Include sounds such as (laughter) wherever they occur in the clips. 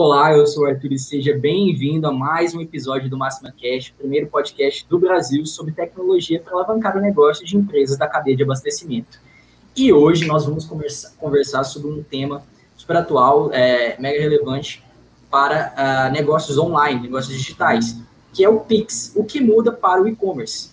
Olá, eu sou o Arthur e seja bem-vindo a mais um episódio do Máxima Cash, primeiro podcast do Brasil sobre tecnologia para alavancar o negócio de empresas da cadeia de abastecimento. E hoje nós vamos conversar, sobre um tema super atual, é, mega relevante para uh, negócios online, negócios digitais, que é o Pix, o que muda para o e-commerce.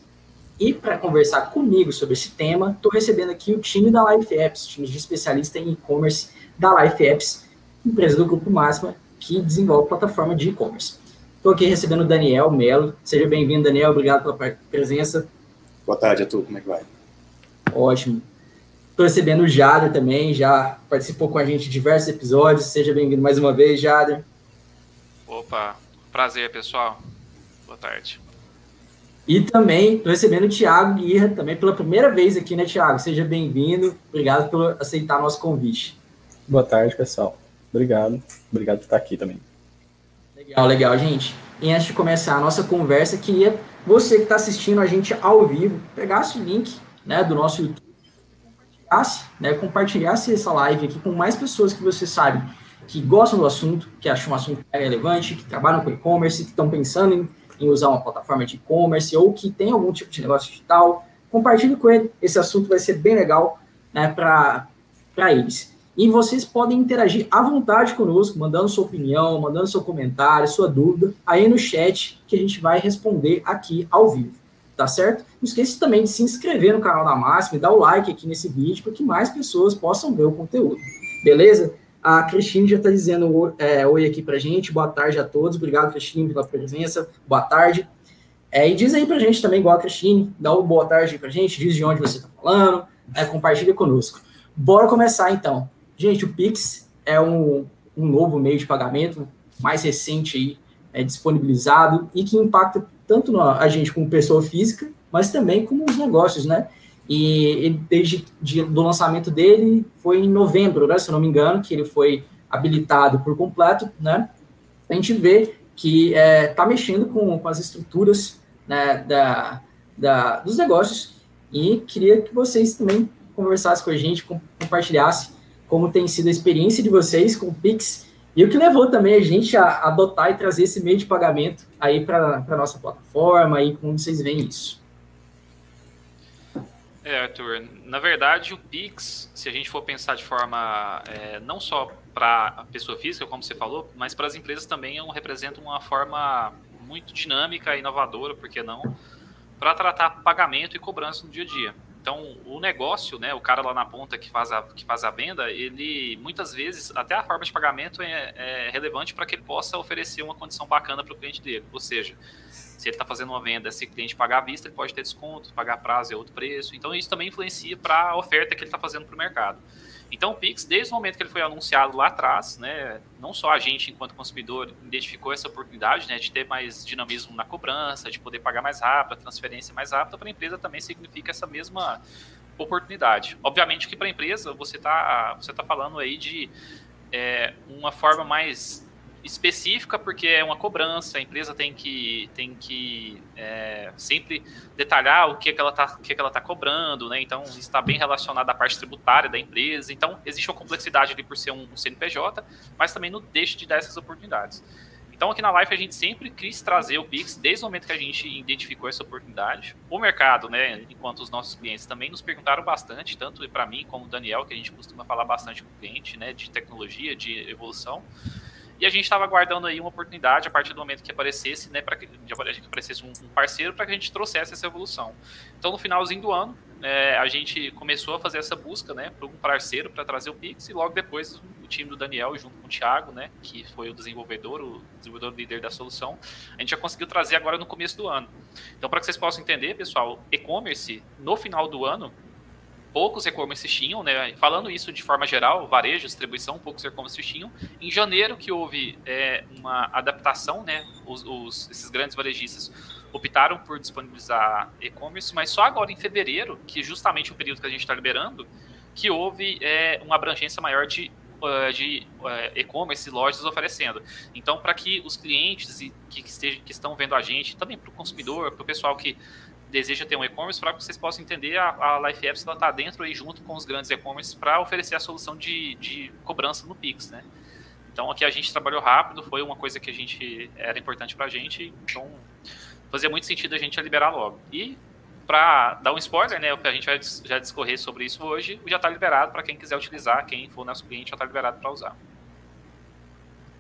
E para conversar comigo sobre esse tema, estou recebendo aqui o time da Life Apps, time de especialista em e-commerce da Life Apps, empresa do Grupo Máxima, que desenvolve plataforma de e-commerce. Estou aqui recebendo o Daniel Melo. Seja bem-vindo, Daniel. Obrigado pela presença. Boa tarde a todos. Como é que vai? Ótimo. Estou recebendo o Jader também, já participou com a gente de diversos episódios. Seja bem-vindo mais uma vez, Jader. Opa, prazer, pessoal. Boa tarde. E também estou recebendo o Thiago Guirra, também pela primeira vez aqui, né, Thiago? Seja bem-vindo. Obrigado por aceitar nosso convite. Boa tarde, pessoal. Obrigado. Obrigado por estar aqui também. Legal, legal, gente. E antes de começar a nossa conversa, queria você que está assistindo a gente ao vivo, pegasse o link né, do nosso YouTube, compartilhasse, né, compartilhasse essa live aqui com mais pessoas que você sabe que gostam do assunto, que acham um assunto relevante, que trabalham com e-commerce, que estão pensando em, em usar uma plataforma de e-commerce ou que tem algum tipo de negócio digital. Compartilhe com ele, esse assunto vai ser bem legal né, para eles. E vocês podem interagir à vontade conosco, mandando sua opinião, mandando seu comentário, sua dúvida, aí no chat, que a gente vai responder aqui ao vivo, tá certo? Não esqueça também de se inscrever no canal da Máxima e dar o like aqui nesse vídeo, para que mais pessoas possam ver o conteúdo, beleza? A Cristine já está dizendo é, oi aqui para gente, boa tarde a todos, obrigado, Cristine, pela presença, boa tarde. É, e diz aí para gente também, igual a Cristine, dá uma boa tarde para gente, diz de onde você está falando, é, compartilha conosco. Bora começar então. Gente, o Pix é um, um novo meio de pagamento mais recente aí, é, disponibilizado e que impacta tanto a gente como pessoa física, mas também como os negócios, né? E ele, desde de, do lançamento dele foi em novembro, né, se eu não me engano, que ele foi habilitado por completo, né? A gente vê que está é, tá mexendo com, com as estruturas né, da, da, dos negócios e queria que vocês também conversassem com a gente, compartilhassem como tem sido a experiência de vocês com o Pix e o que levou também a gente a adotar e trazer esse meio de pagamento aí para a nossa plataforma e como vocês veem isso. É, Arthur, na verdade o Pix, se a gente for pensar de forma é, não só para a pessoa física, como você falou, mas para as empresas também é um, representa uma forma muito dinâmica e inovadora, por que não, para tratar pagamento e cobrança no dia a dia. Então, o negócio, né, o cara lá na ponta que faz a, que faz a venda, ele muitas vezes, até a forma de pagamento é, é relevante para que ele possa oferecer uma condição bacana para o cliente dele. Ou seja, se ele está fazendo uma venda, se o cliente pagar à vista, ele pode ter desconto, pagar prazo é outro preço. Então, isso também influencia para a oferta que ele está fazendo para o mercado. Então, o Pix, desde o momento que ele foi anunciado lá atrás, né, não só a gente, enquanto consumidor, identificou essa oportunidade né, de ter mais dinamismo na cobrança, de poder pagar mais rápido, a transferência mais rápida, para a empresa também significa essa mesma oportunidade. Obviamente que para a empresa você está você tá falando aí de é, uma forma mais específica porque é uma cobrança, a empresa tem que, tem que é, sempre detalhar o que, é que ela está é que ela tá cobrando, né? Então está bem relacionado à parte tributária da empresa. Então existe uma complexidade ali por ser um, um CNPJ, mas também não deixa de dar essas oportunidades. Então aqui na Life a gente sempre quis trazer o Pix desde o momento que a gente identificou essa oportunidade. O mercado, né, enquanto os nossos clientes também nos perguntaram bastante, tanto para mim como o Daniel, que a gente costuma falar bastante com o cliente, né, de tecnologia, de evolução. E a gente estava aguardando aí uma oportunidade a partir do momento que aparecesse, né, para que aparecesse um, um parceiro para que a gente trouxesse essa evolução. Então, no finalzinho do ano, é, a gente começou a fazer essa busca, né, para um parceiro para trazer o Pix e logo depois o time do Daniel junto com o Thiago, né, que foi o desenvolvedor, o desenvolvedor líder da solução, a gente já conseguiu trazer agora no começo do ano. Então, para que vocês possam entender, pessoal, e-commerce no final do ano poucos e-commerce tinham, né? Falando isso de forma geral, varejo, distribuição, poucos e-commerce tinham. Em janeiro que houve é, uma adaptação, né? Os, os, esses grandes varejistas optaram por disponibilizar e-commerce, mas só agora em fevereiro, que é justamente o período que a gente está liberando, que houve é, uma abrangência maior de de e-commerce lojas oferecendo. Então, para que os clientes que, que, que estão vendo a gente, também para o consumidor, para o pessoal que deseja ter um e-commerce, para que vocês possam entender, a, a Life Apps está dentro aí junto com os grandes e-commerce para oferecer a solução de, de cobrança no Pix, né? Então aqui a gente trabalhou rápido, foi uma coisa que a gente era importante para a gente, então fazia muito sentido a gente liberar logo. E para dar um spoiler, né, a gente vai já discorrer sobre isso hoje, já está liberado para quem quiser utilizar, quem for nosso cliente já está liberado para usar.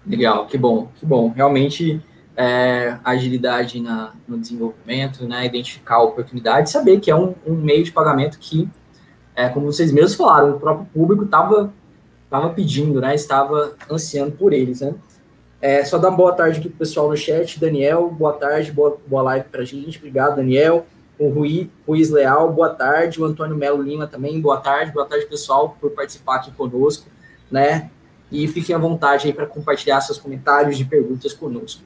Legal, que bom, que bom. Realmente é, agilidade na, no desenvolvimento, né, identificar oportunidades, saber que é um, um meio de pagamento que, é, como vocês mesmos falaram, o próprio público estava estava pedindo, né? Estava ansiando por eles, né? É, só dar uma boa tarde aqui pro pessoal no chat. Daniel, boa tarde, boa, boa live pra gente. Obrigado, Daniel. O Rui, Ruiz Leal, boa tarde. O Antônio Melo Lima também, boa tarde. Boa tarde, pessoal, por participar aqui conosco, né? E fiquem à vontade aí para compartilhar seus comentários e perguntas conosco.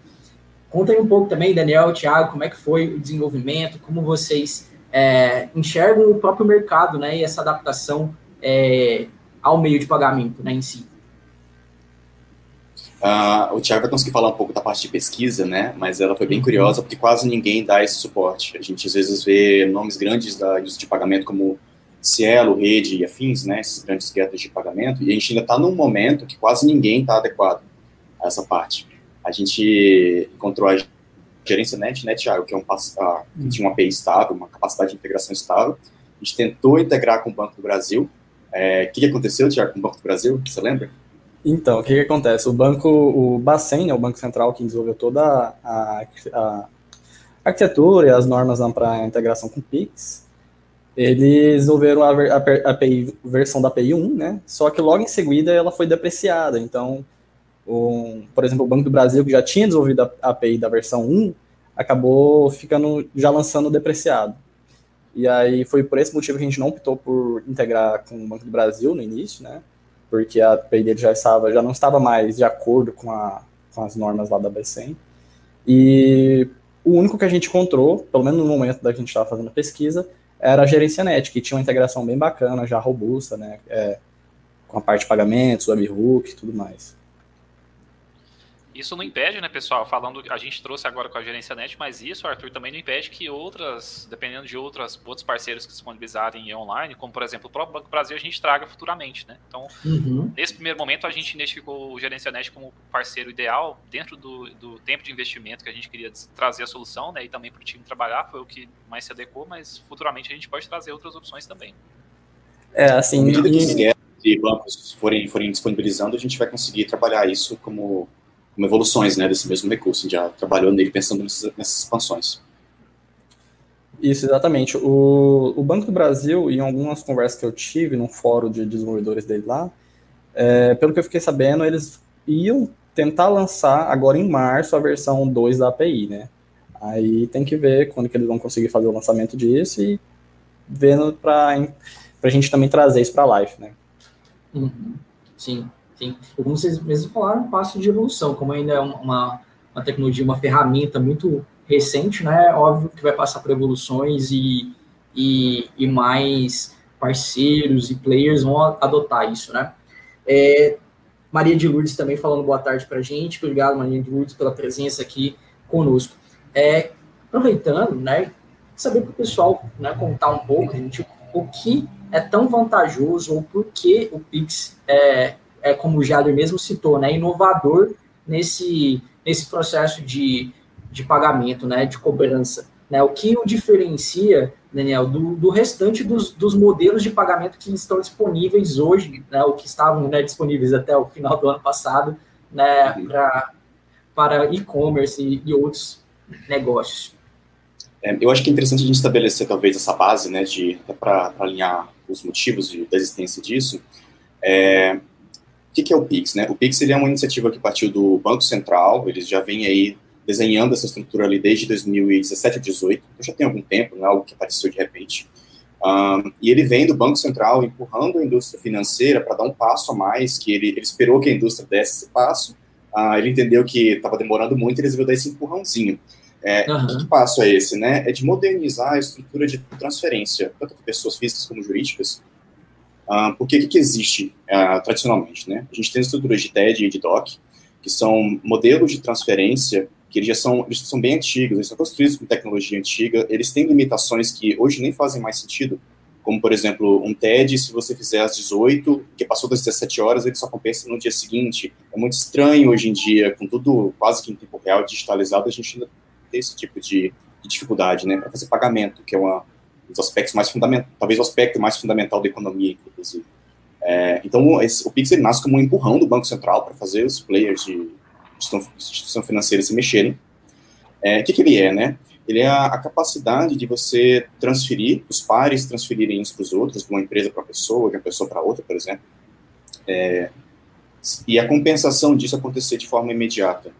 Contem um pouco também, Daniel, Thiago, como é que foi o desenvolvimento, como vocês é, enxergam o próprio mercado, né? E essa adaptação é, ao meio de pagamento né, em si. Uh, o Thiago vai conseguir falar um pouco da parte de pesquisa, né? Mas ela foi bem uhum. curiosa porque quase ninguém dá esse suporte. A gente às vezes vê nomes grandes da indústria de pagamento como Cielo, Rede e afins, né? Esses grandes guetos de pagamento. E a gente ainda está num momento que quase ninguém está adequado a essa parte. A gente encontrou a gerência NET, né, Thiago, que é um, que tinha uma API estável, uma capacidade de integração estável. A gente tentou integrar com o Banco do Brasil, é, o que, que aconteceu, Tiago, com o Banco do Brasil? Você lembra? Então, o que, que acontece? O banco, o Bacen, né, o Banco Central que desenvolveu toda a, a arquitetura e as normas para a integração com o Pix, eles desenvolveram a, a, a API, versão da API 1, né? Só que logo em seguida ela foi depreciada. Então, um, por exemplo, o Banco do Brasil, que já tinha desenvolvido a API da versão 1, acabou ficando já lançando depreciado. E aí foi por esse motivo que a gente não optou por integrar com o Banco do Brasil no início, né? Porque a API dele já estava, já não estava mais de acordo com, a, com as normas lá da BCM. E o único que a gente encontrou, pelo menos no momento da que a gente estava fazendo a pesquisa, era a gerência net, que tinha uma integração bem bacana, já robusta, né? É, com a parte de pagamentos, webhook e tudo mais. Isso não impede, né, pessoal, falando, a gente trouxe agora com a gerência net, mas isso, Arthur, também não impede que outras, dependendo de outras, outros parceiros que disponibilizarem online, como por exemplo o próprio Banco Brasil, a gente traga futuramente, né? Então, uhum. nesse primeiro momento, a gente identificou o gerência net como parceiro ideal dentro do, do tempo de investimento que a gente queria trazer a solução, né, e também para o time trabalhar, foi o que mais se adequou, mas futuramente a gente pode trazer outras opções também. É, assim, à medida que os bancos forem, forem disponibilizando, a gente vai conseguir trabalhar isso como como evoluções né, desse mesmo recurso. A gente já trabalhou nele pensando nessas, nessas expansões. Isso, exatamente. O, o Banco do Brasil, em algumas conversas que eu tive no fórum de desenvolvedores dele lá, é, pelo que eu fiquei sabendo, eles iam tentar lançar agora em março a versão 2 da API, né? Aí tem que ver quando que eles vão conseguir fazer o lançamento disso e vendo para a gente também trazer isso para a live, né? Uhum. Sim. Sim. Como vocês mesmos falaram, um passo de evolução, como ainda é uma, uma tecnologia, uma ferramenta muito recente, né? Óbvio que vai passar por evoluções e, e, e mais parceiros e players vão adotar isso, né? É, Maria de Lourdes também falando boa tarde para a gente. Obrigado, Maria de Lourdes, pela presença aqui conosco. É, aproveitando, né, saber para o pessoal né, contar um pouco, gente, o que é tão vantajoso ou por que o Pix é, é, como o Jader mesmo citou, né, inovador nesse, nesse processo de, de pagamento, né, de cobrança. Né, o que o diferencia, Daniel, do, do restante dos, dos modelos de pagamento que estão disponíveis hoje, né, o que estavam né, disponíveis até o final do ano passado, né, uhum. pra, para e-commerce e, e, outros negócios. É, eu acho que é interessante a gente estabelecer talvez essa base, né, de para alinhar os motivos de, da existência disso. É, o que, que é o Pix? Né? O Pix ele é uma iniciativa que partiu do Banco Central, eles já vêm aí desenhando essa estrutura ali desde 2017 a 2018, então já tem algum tempo, não é algo que apareceu de repente. Um, e ele vem do Banco Central empurrando a indústria financeira para dar um passo a mais, que ele, ele, esperou que a indústria desse esse passo, uh, ele entendeu que estava demorando muito e resolveu dar esse empurrãozinho. É, uhum. Que passo é esse? Né? É de modernizar a estrutura de transferência, tanto de pessoas físicas como jurídicas, Uh, porque o que, que existe uh, tradicionalmente? Né? A gente tem estruturas de TED e de DOC, que são modelos de transferência que eles já são, eles são bem antigos, eles são construídos com tecnologia antiga, eles têm limitações que hoje nem fazem mais sentido como, por exemplo, um TED, se você fizer às 18, que passou das 17 horas, ele só compensa no dia seguinte. É muito estranho hoje em dia, com tudo quase que em tempo real, digitalizado, a gente ainda tem esse tipo de, de dificuldade, né, para fazer pagamento, que é uma, dos aspectos mais fundamentais, talvez o aspecto mais fundamental da economia, inclusive. É, então, esse, o Pix ele nasce como um empurrão do Banco Central para fazer os players de instituição financeira se mexerem. É, o que, que ele é, né? Ele é a, a, capacidade de você transferir, os pares transferirem uns para os outros, de uma empresa para pessoa, de uma pessoa para outra, por exemplo. É, e a compensação disso acontecer de forma imediata.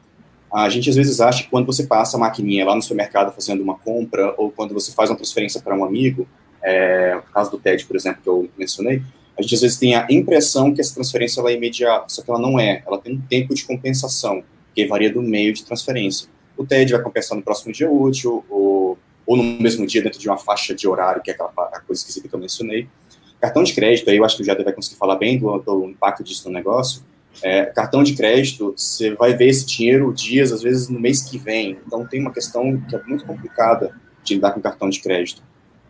A gente às vezes acha que quando você passa a maquininha lá no supermercado fazendo uma compra, ou quando você faz uma transferência para um amigo, é, no caso do TED, por exemplo, que eu mencionei, a gente às vezes tem a impressão que essa transferência ela é imediata, só que ela não é. Ela tem um tempo de compensação, que varia do meio de transferência. O TED vai compensar no próximo dia útil, ou, ou no mesmo dia dentro de uma faixa de horário, que é aquela coisa esquisita que eu mencionei. Cartão de crédito, aí eu acho que o Jada vai conseguir falar bem do, do impacto disso no negócio. É, cartão de crédito, você vai ver esse dinheiro dias, às vezes no mês que vem. Então tem uma questão que é muito complicada de lidar com cartão de crédito.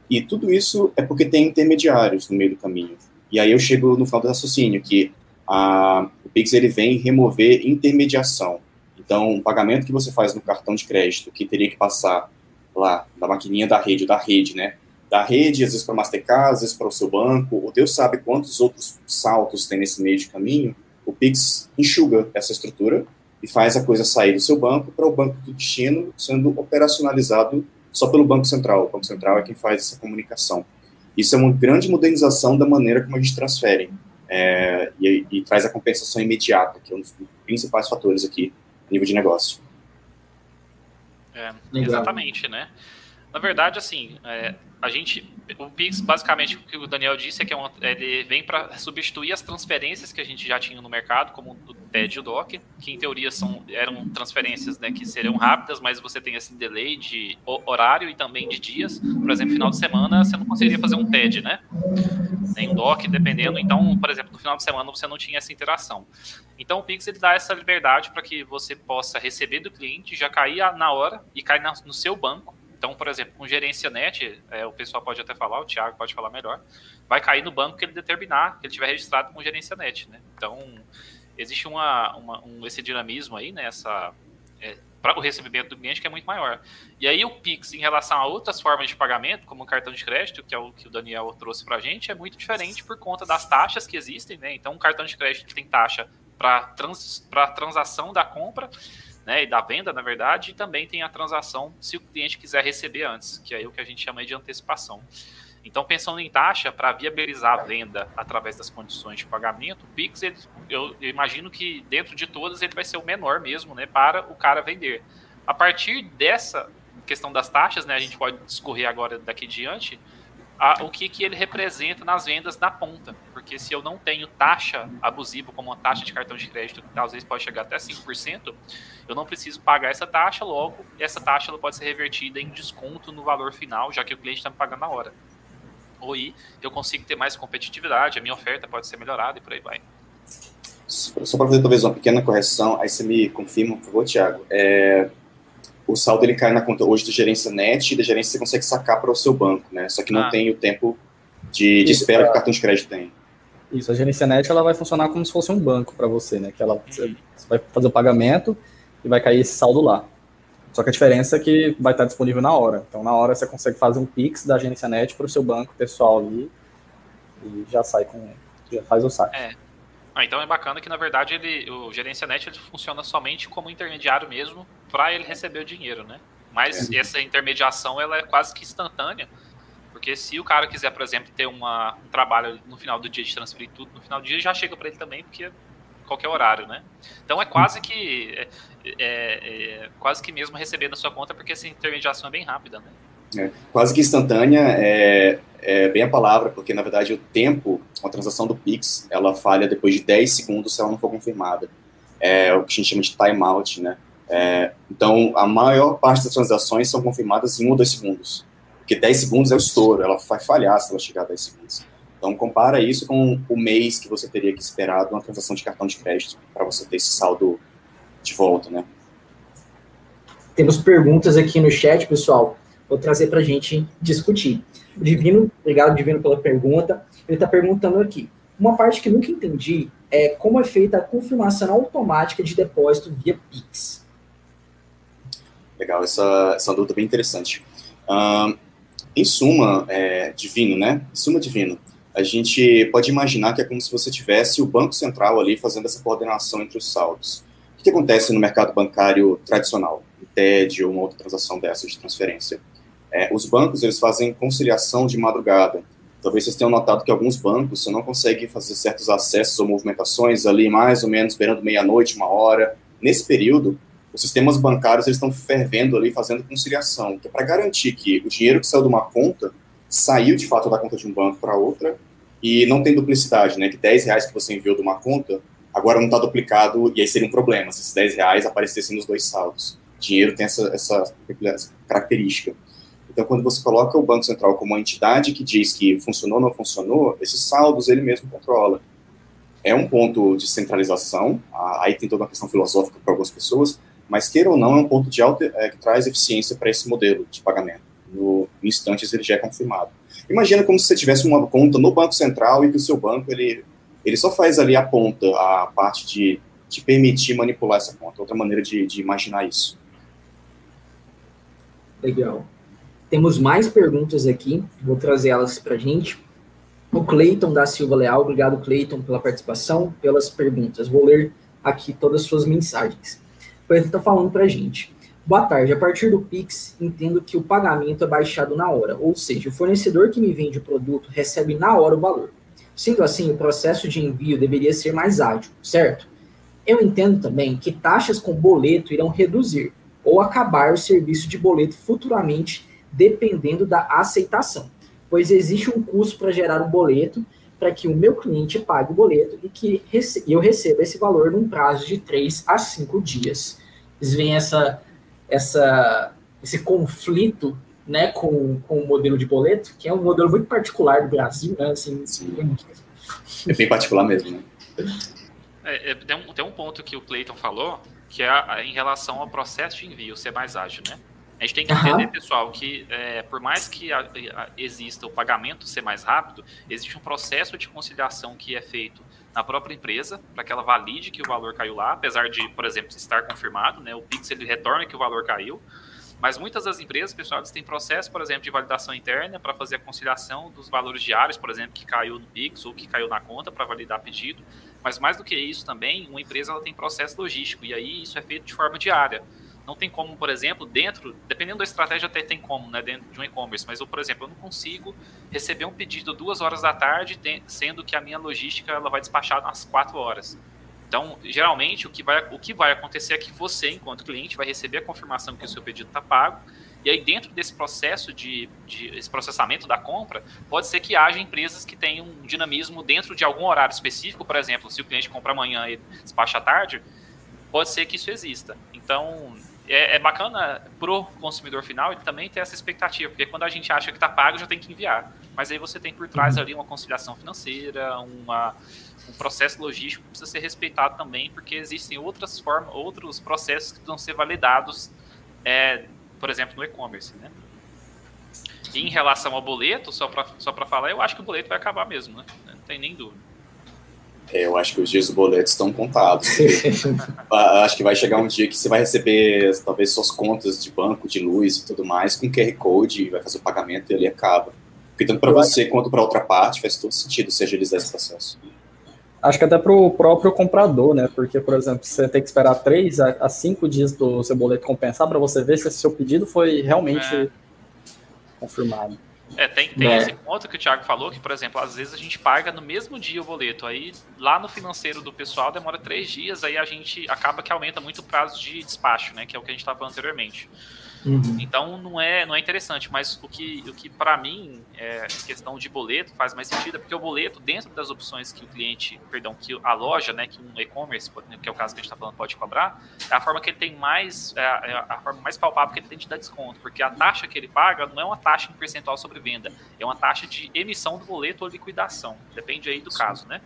E tudo isso é porque tem intermediários no meio do caminho. E aí eu chego no final do raciocínio, que a, o Pix ele vem remover intermediação. Então, o pagamento que você faz no cartão de crédito, que teria que passar lá da maquininha da rede, da rede, né? Da rede, às vezes para Mastercard, às vezes para o seu banco, ou Deus sabe quantos outros saltos tem nesse meio de caminho, o Pix enxuga essa estrutura e faz a coisa sair do seu banco para o banco do destino, sendo operacionalizado só pelo Banco Central. O Banco Central é quem faz essa comunicação. Isso é uma grande modernização da maneira como a gente transfere é, e, e, traz a compensação imediata, que é um dos principais fatores aqui a nível de negócio. É, exatamente, né? Na verdade, assim, é, a gente, o Pix, basicamente, o que o Daniel disse é que é ele vem para substituir as transferências que a gente já tinha no mercado, como o TED e o DOC, que em teoria são, eram transferências né, que seriam rápidas, mas você tem esse delay de horário e também de dias. Por exemplo, final de semana você não conseguiria fazer um TED, né? Nem um DOC, dependendo. Então, por exemplo, no final de semana você não tinha essa interação. Então, o Pix ele dá essa liberdade para que você possa receber do cliente, já cair na hora e cair no seu banco então, por exemplo, com gerência net, é, o pessoal pode até falar, o Thiago pode falar melhor, vai cair no banco que ele determinar, que ele tiver registrado com gerência net, né? Então, existe uma, uma um, esse dinamismo aí, né? Essa, é, para o recebimento do cliente que é muito maior. E aí o Pix, em relação a outras formas de pagamento, como o cartão de crédito, que é o que o Daniel trouxe para a gente, é muito diferente por conta das taxas que existem, né? Então, um cartão de crédito tem taxa para trans, transação da compra né, e da venda, na verdade, e também tem a transação se o cliente quiser receber antes, que é o que a gente chama de antecipação. Então, pensando em taxa, para viabilizar a venda através das condições de pagamento, o Pix, ele, eu, imagino que dentro de todas ele vai ser o menor mesmo, né, para o cara vender. A partir dessa questão das taxas, né, a gente pode discorrer agora daqui diante, a, o que, que ele representa nas vendas na ponta. Porque se eu não tenho taxa abusiva, como uma taxa de cartão de crédito, que vezes pode chegar até 5%, eu não preciso pagar essa taxa, logo, essa taxa ela pode ser revertida em desconto no valor final, já que o cliente está me pagando na hora. Ou aí eu consigo ter mais competitividade, a minha oferta pode ser melhorada e por aí vai. Só para fazer talvez uma pequena correção, aí você me confirma, por favor, Thiago. É, o saldo ele cai na conta hoje da gerência net e da gerência você consegue sacar para o seu banco, né? Só que não ah. tem o tempo de, de espera que o cartão de crédito tem. Isso, a gerência net ela vai funcionar como se fosse um banco para você, né? Que ela você vai fazer o pagamento e vai cair esse saldo lá. Só que a diferença é que vai estar disponível na hora. Então, na hora você consegue fazer um Pix da agência net para o seu banco pessoal ali e já sai com. já faz o saque. É. Ah, então é bacana que, na verdade, ele, o gerência net ele funciona somente como intermediário mesmo para ele receber o dinheiro, né? Mas é. essa intermediação ela é quase que instantânea, porque se o cara quiser, por exemplo, ter uma, um trabalho no final do dia de transferir tudo, no final do dia já chega para ele também, porque qualquer horário, né? Então é quase que é, é, é, quase que mesmo receber na sua conta, porque essa intermediação é bem rápida, né? É, quase que instantânea é, é, bem a palavra, porque na verdade o tempo, a transação do Pix, ela falha depois de 10 segundos se ela não for confirmada. É o que a gente chama de timeout, né? É, então, a maior parte das transações são confirmadas em 1 ou 2 segundos. Porque 10 segundos é o estouro, ela vai falhar se ela chegar a 10 segundos. Então, compara isso com o mês que você teria que esperar de uma transação de cartão de crédito para você ter esse saldo de volta, né? Temos perguntas aqui no chat, pessoal. vou trazer para a gente discutir. Divino, obrigado, Divino, pela pergunta. Ele está perguntando aqui. Uma parte que nunca entendi é como é feita a confirmação automática de depósito via Pix. Legal, essa, essa dúvida é bem interessante. Uh, em suma, é, divino, né? Em suma, divino, a gente pode imaginar que é como se você tivesse o Banco Central ali fazendo essa coordenação entre os saldos. O que acontece no mercado bancário tradicional, um TED ou uma outra transação dessa de transferência? É, os bancos, eles fazem conciliação de madrugada. Talvez vocês tenham notado que alguns bancos você não consegue fazer certos acessos ou movimentações ali mais ou menos beirando meia-noite, uma hora. Nesse período, os sistemas bancários eles estão fervendo ali, fazendo conciliação, que é para garantir que o dinheiro que saiu de uma conta saiu de fato da conta de um banco para outra e não tem duplicidade, né? Que 10 reais que você enviou de uma conta agora não está duplicado e aí seria um problema se esses 10 reais aparecessem nos dois saldos. Dinheiro tem essa, essa, característica. Então, quando você coloca o Banco Central como uma entidade que diz que funcionou ou não funcionou, esses saldos ele mesmo controla. É um ponto de centralização, aí tem toda uma questão filosófica para algumas pessoas, mas queira ou não, é um ponto de alta, é, que traz eficiência para esse modelo de pagamento. No, instantes ele já é confirmado. Imagina como se você tivesse uma conta no Banco Central e que o seu banco ele, ele só faz ali a ponta, a parte de, de permitir manipular essa conta. Outra maneira de, de imaginar isso. Legal. Temos mais perguntas aqui, vou trazer elas para a gente. O Cleiton da Silva Leal, obrigado Cleiton pela participação, pelas perguntas. Vou ler aqui todas as suas mensagens. Ele está falando para a gente. Boa tarde. A partir do Pix, entendo que o pagamento é baixado na hora, ou seja, o fornecedor que me vende o produto recebe na hora o valor. Sendo assim, o processo de envio deveria ser mais ágil, certo? Eu entendo também que taxas com boleto irão reduzir ou acabar o serviço de boleto futuramente dependendo da aceitação, pois existe um custo para gerar um boleto para que o meu cliente pague o boleto e que eu receba esse valor num prazo de 3 a 5 dias. Eles veem essa, essa, esse conflito né, com, com o modelo de boleto, que é um modelo muito particular do Brasil, né? Assim, é bem particular mesmo, né? É, é, tem, um, tem um ponto que o Clayton falou, que é a, em relação ao processo de envio ser mais ágil, né? A gente tem que entender, uhum. pessoal, que é, por mais que a, a, exista o pagamento ser mais rápido, existe um processo de conciliação que é feito na própria empresa para que ela valide que o valor caiu lá, apesar de, por exemplo, estar confirmado, né? O Pix ele retorna que o valor caiu. Mas muitas das empresas, pessoal, eles têm processo, por exemplo, de validação interna para fazer a conciliação dos valores diários, por exemplo, que caiu no Pix ou que caiu na conta para validar pedido. Mas mais do que isso também, uma empresa ela tem processo logístico e aí isso é feito de forma diária. Não tem como, por exemplo, dentro, dependendo da estratégia, até tem como, né, dentro de um e-commerce, mas eu, por exemplo, eu não consigo receber um pedido duas horas da tarde, sendo que a minha logística ela vai despachar às quatro horas. Então, geralmente, o que, vai, o que vai acontecer é que você, enquanto cliente, vai receber a confirmação que o seu pedido está pago, e aí, dentro desse processo de, de esse processamento da compra, pode ser que haja empresas que tenham um dinamismo dentro de algum horário específico, por exemplo, se o cliente compra amanhã e despacha à tarde, pode ser que isso exista. Então, é, é bacana pro consumidor final ele também ter essa expectativa, porque quando a gente acha que está pago, já tem que enviar. Mas aí você tem por trás uhum. ali uma conciliação financeira, uma, um processo logístico que precisa ser respeitado também, porque existem outras formas, outros processos que precisam ser validados, é, por exemplo, no e-commerce, né? E em relação ao boleto, só para só falar, eu acho que o boleto vai acabar mesmo, né? Não tem nem dúvida. É, eu acho que os dias do boleto estão contados. (laughs) acho que vai chegar um dia que você vai receber talvez suas contas de banco, de luz e tudo mais com QR Code, vai fazer o pagamento e ele acaba. Porque tanto para você quanto para outra parte faz todo sentido se agilizar esse processo. Acho que até para o próprio comprador, né? Porque, por exemplo, você tem que esperar três a cinco dias para o seu boleto compensar para você ver se seu pedido foi realmente é. confirmado. É, tem, tem né? esse ponto que o Thiago falou, que, por exemplo, às vezes a gente paga no mesmo dia o boleto, aí lá no financeiro do pessoal demora três dias, aí a gente acaba que aumenta muito o prazo de despacho, né, que é o que a gente estava falando anteriormente. Uhum. Então não é, não é interessante, mas o que, o que para mim é questão de boleto faz mais sentido, é porque o boleto, dentro das opções que o cliente, perdão, que a loja, né, que um e-commerce, que é o caso que a gente está falando, pode cobrar, é a forma que ele tem mais, é a, é a, forma mais palpável que ele tem de dar desconto, porque a taxa que ele paga não é uma taxa em percentual sobre venda, é uma taxa de emissão do boleto ou liquidação, depende aí do Sim. caso, né?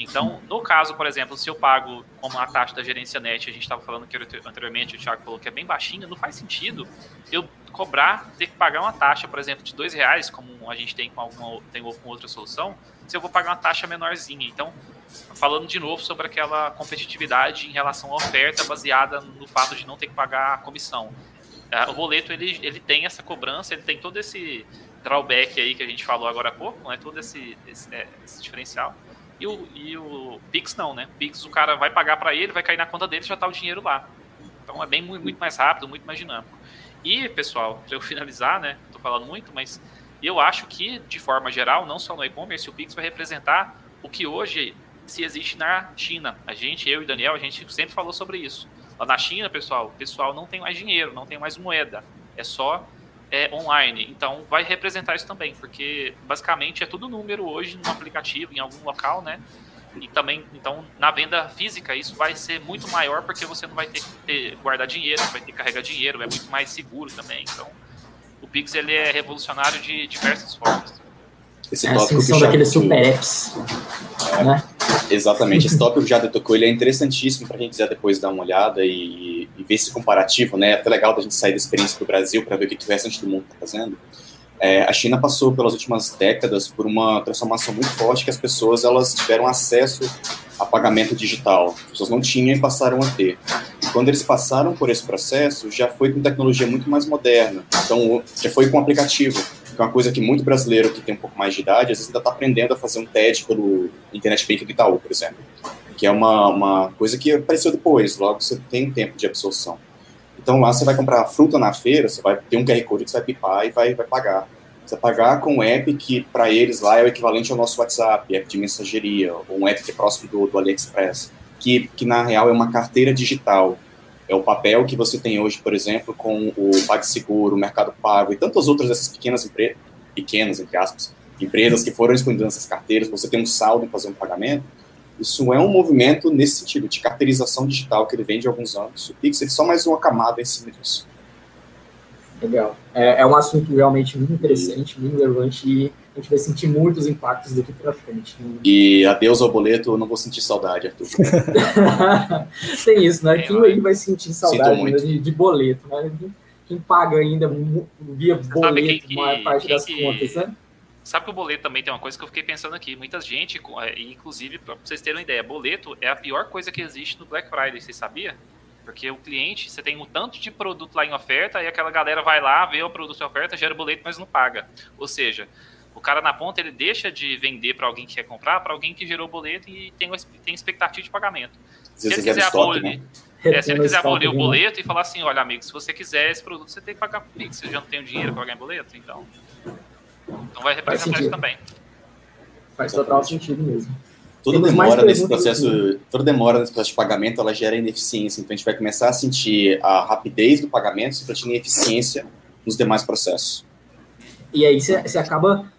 Então, no caso, por exemplo, se eu pago como a taxa da gerência net, a gente estava falando que anteriormente, o Thiago falou que é bem baixinha, não faz sentido eu cobrar, ter que pagar uma taxa, por exemplo, de dois reais, como a gente tem com alguma tem com outra solução, se eu vou pagar uma taxa menorzinha. Então, falando de novo sobre aquela competitividade em relação à oferta baseada no fato de não ter que pagar a comissão. É, o boleto ele, ele tem essa cobrança, ele tem todo esse drawback aí que a gente falou agora há pouco, né? todo esse, esse, é, esse diferencial. E o, e o Pix não, né? Pix o cara vai pagar para ele, vai cair na conta dele já tá o dinheiro lá. Então é bem muito mais rápido, muito mais dinâmico. E, pessoal, para eu (laughs) finalizar, né? Tô falando muito, mas eu acho que, de forma geral, não só no e-commerce, o Pix vai representar o que hoje se existe na China. A gente, eu e Daniel, a gente sempre falou sobre isso. Lá na China, pessoal, o pessoal não tem mais dinheiro, não tem mais moeda. É só é, online. Então, vai representar isso também, porque basicamente é tudo número hoje no aplicativo, em algum local, né? E também, então, na venda física, isso vai ser muito maior porque você não vai ter que ter, guardar dinheiro, vai ter que carregar dinheiro, é muito mais seguro também. Então, o Pix ele é revolucionário de diversas formas. Esse é tópico que daqueles super apps, é, né? Exatamente, esse tópico já tocou, ele é interessantíssimo para quem quiser depois dar uma olhada e, e, ver esse comparativo, né? É até legal da gente sair da experiência do Brasil para ver o que o restante do mundo está fazendo. É, a China passou pelas últimas décadas por uma transformação muito forte que as pessoas elas tiveram acesso a pagamento digital. As pessoas não tinham e passaram a ter. E quando eles passaram por esse processo, já foi com tecnologia muito mais moderna. Então, já foi com aplicativo, que é uma coisa que muito brasileiro que tem um pouco mais de idade, às vezes ainda está aprendendo a fazer um TED pelo Internet Bank do Itaú, por exemplo. Que é uma, uma coisa que apareceu depois, logo você tem um tempo de absorção. Então lá você vai comprar fruta na feira, você vai ter um QR Code que você vai pipar e vai, vai pagar. Você vai pagar com um app que para eles lá é o equivalente ao nosso WhatsApp, app de mensageria, ou um app que é próximo do, do AliExpress, que, que na real é uma carteira digital. É o papel que você tem hoje, por exemplo, com o PagSeguro, o Mercado Pago e tantas outras dessas pequenas empresas, pequenas, entre aspas, empresas que foram expandindo essas carteiras, você tem um saldo em fazer um pagamento, isso é um movimento nesse sentido, de carteirização digital que ele vem de alguns anos. O Pix é só mais uma camada em cima disso. Legal. É, é um assunto realmente muito interessante, muito relevante e a gente vai sentir muitos impactos daqui para frente. Né? E adeus ao boleto, eu não vou sentir saudade, Arthur. (laughs) Tem isso, né? Quem aí vai sentir saudade de, de, boleto, né? Quem paga ainda via boleto, que, maior parte das que... contas, né? Sabe que o boleto também tem uma coisa que eu fiquei pensando aqui. Muita gente, é, inclusive, para vocês terem uma ideia, boleto é a pior coisa que existe no Black Friday, você sabia? Porque o cliente, você tem um tanto de produto lá em oferta, e aquela galera vai lá, vê o produto em oferta, gera o boleto, mas não paga. Ou seja, o cara na ponta ele deixa de vender para alguém que quer comprar, para alguém que gerou o boleto e tem, tem expectativa de pagamento. Se, se ele quiser abolir, né? é, se ele quiser abolir o boleto e falar assim, olha amigo, se você quiser esse produto, você tem que pagar comigo. Você já não tem o dinheiro para pagar em boleto, então então vai representar isso também. Faz total sentido mesmo. Toda demora nesse processo, toda demora nesse processo de pagamento, ela gera ineficiência. Então a gente vai começar a sentir a rapidez do pagamento se refletindo em eficiência nos demais processos. E aí você acaba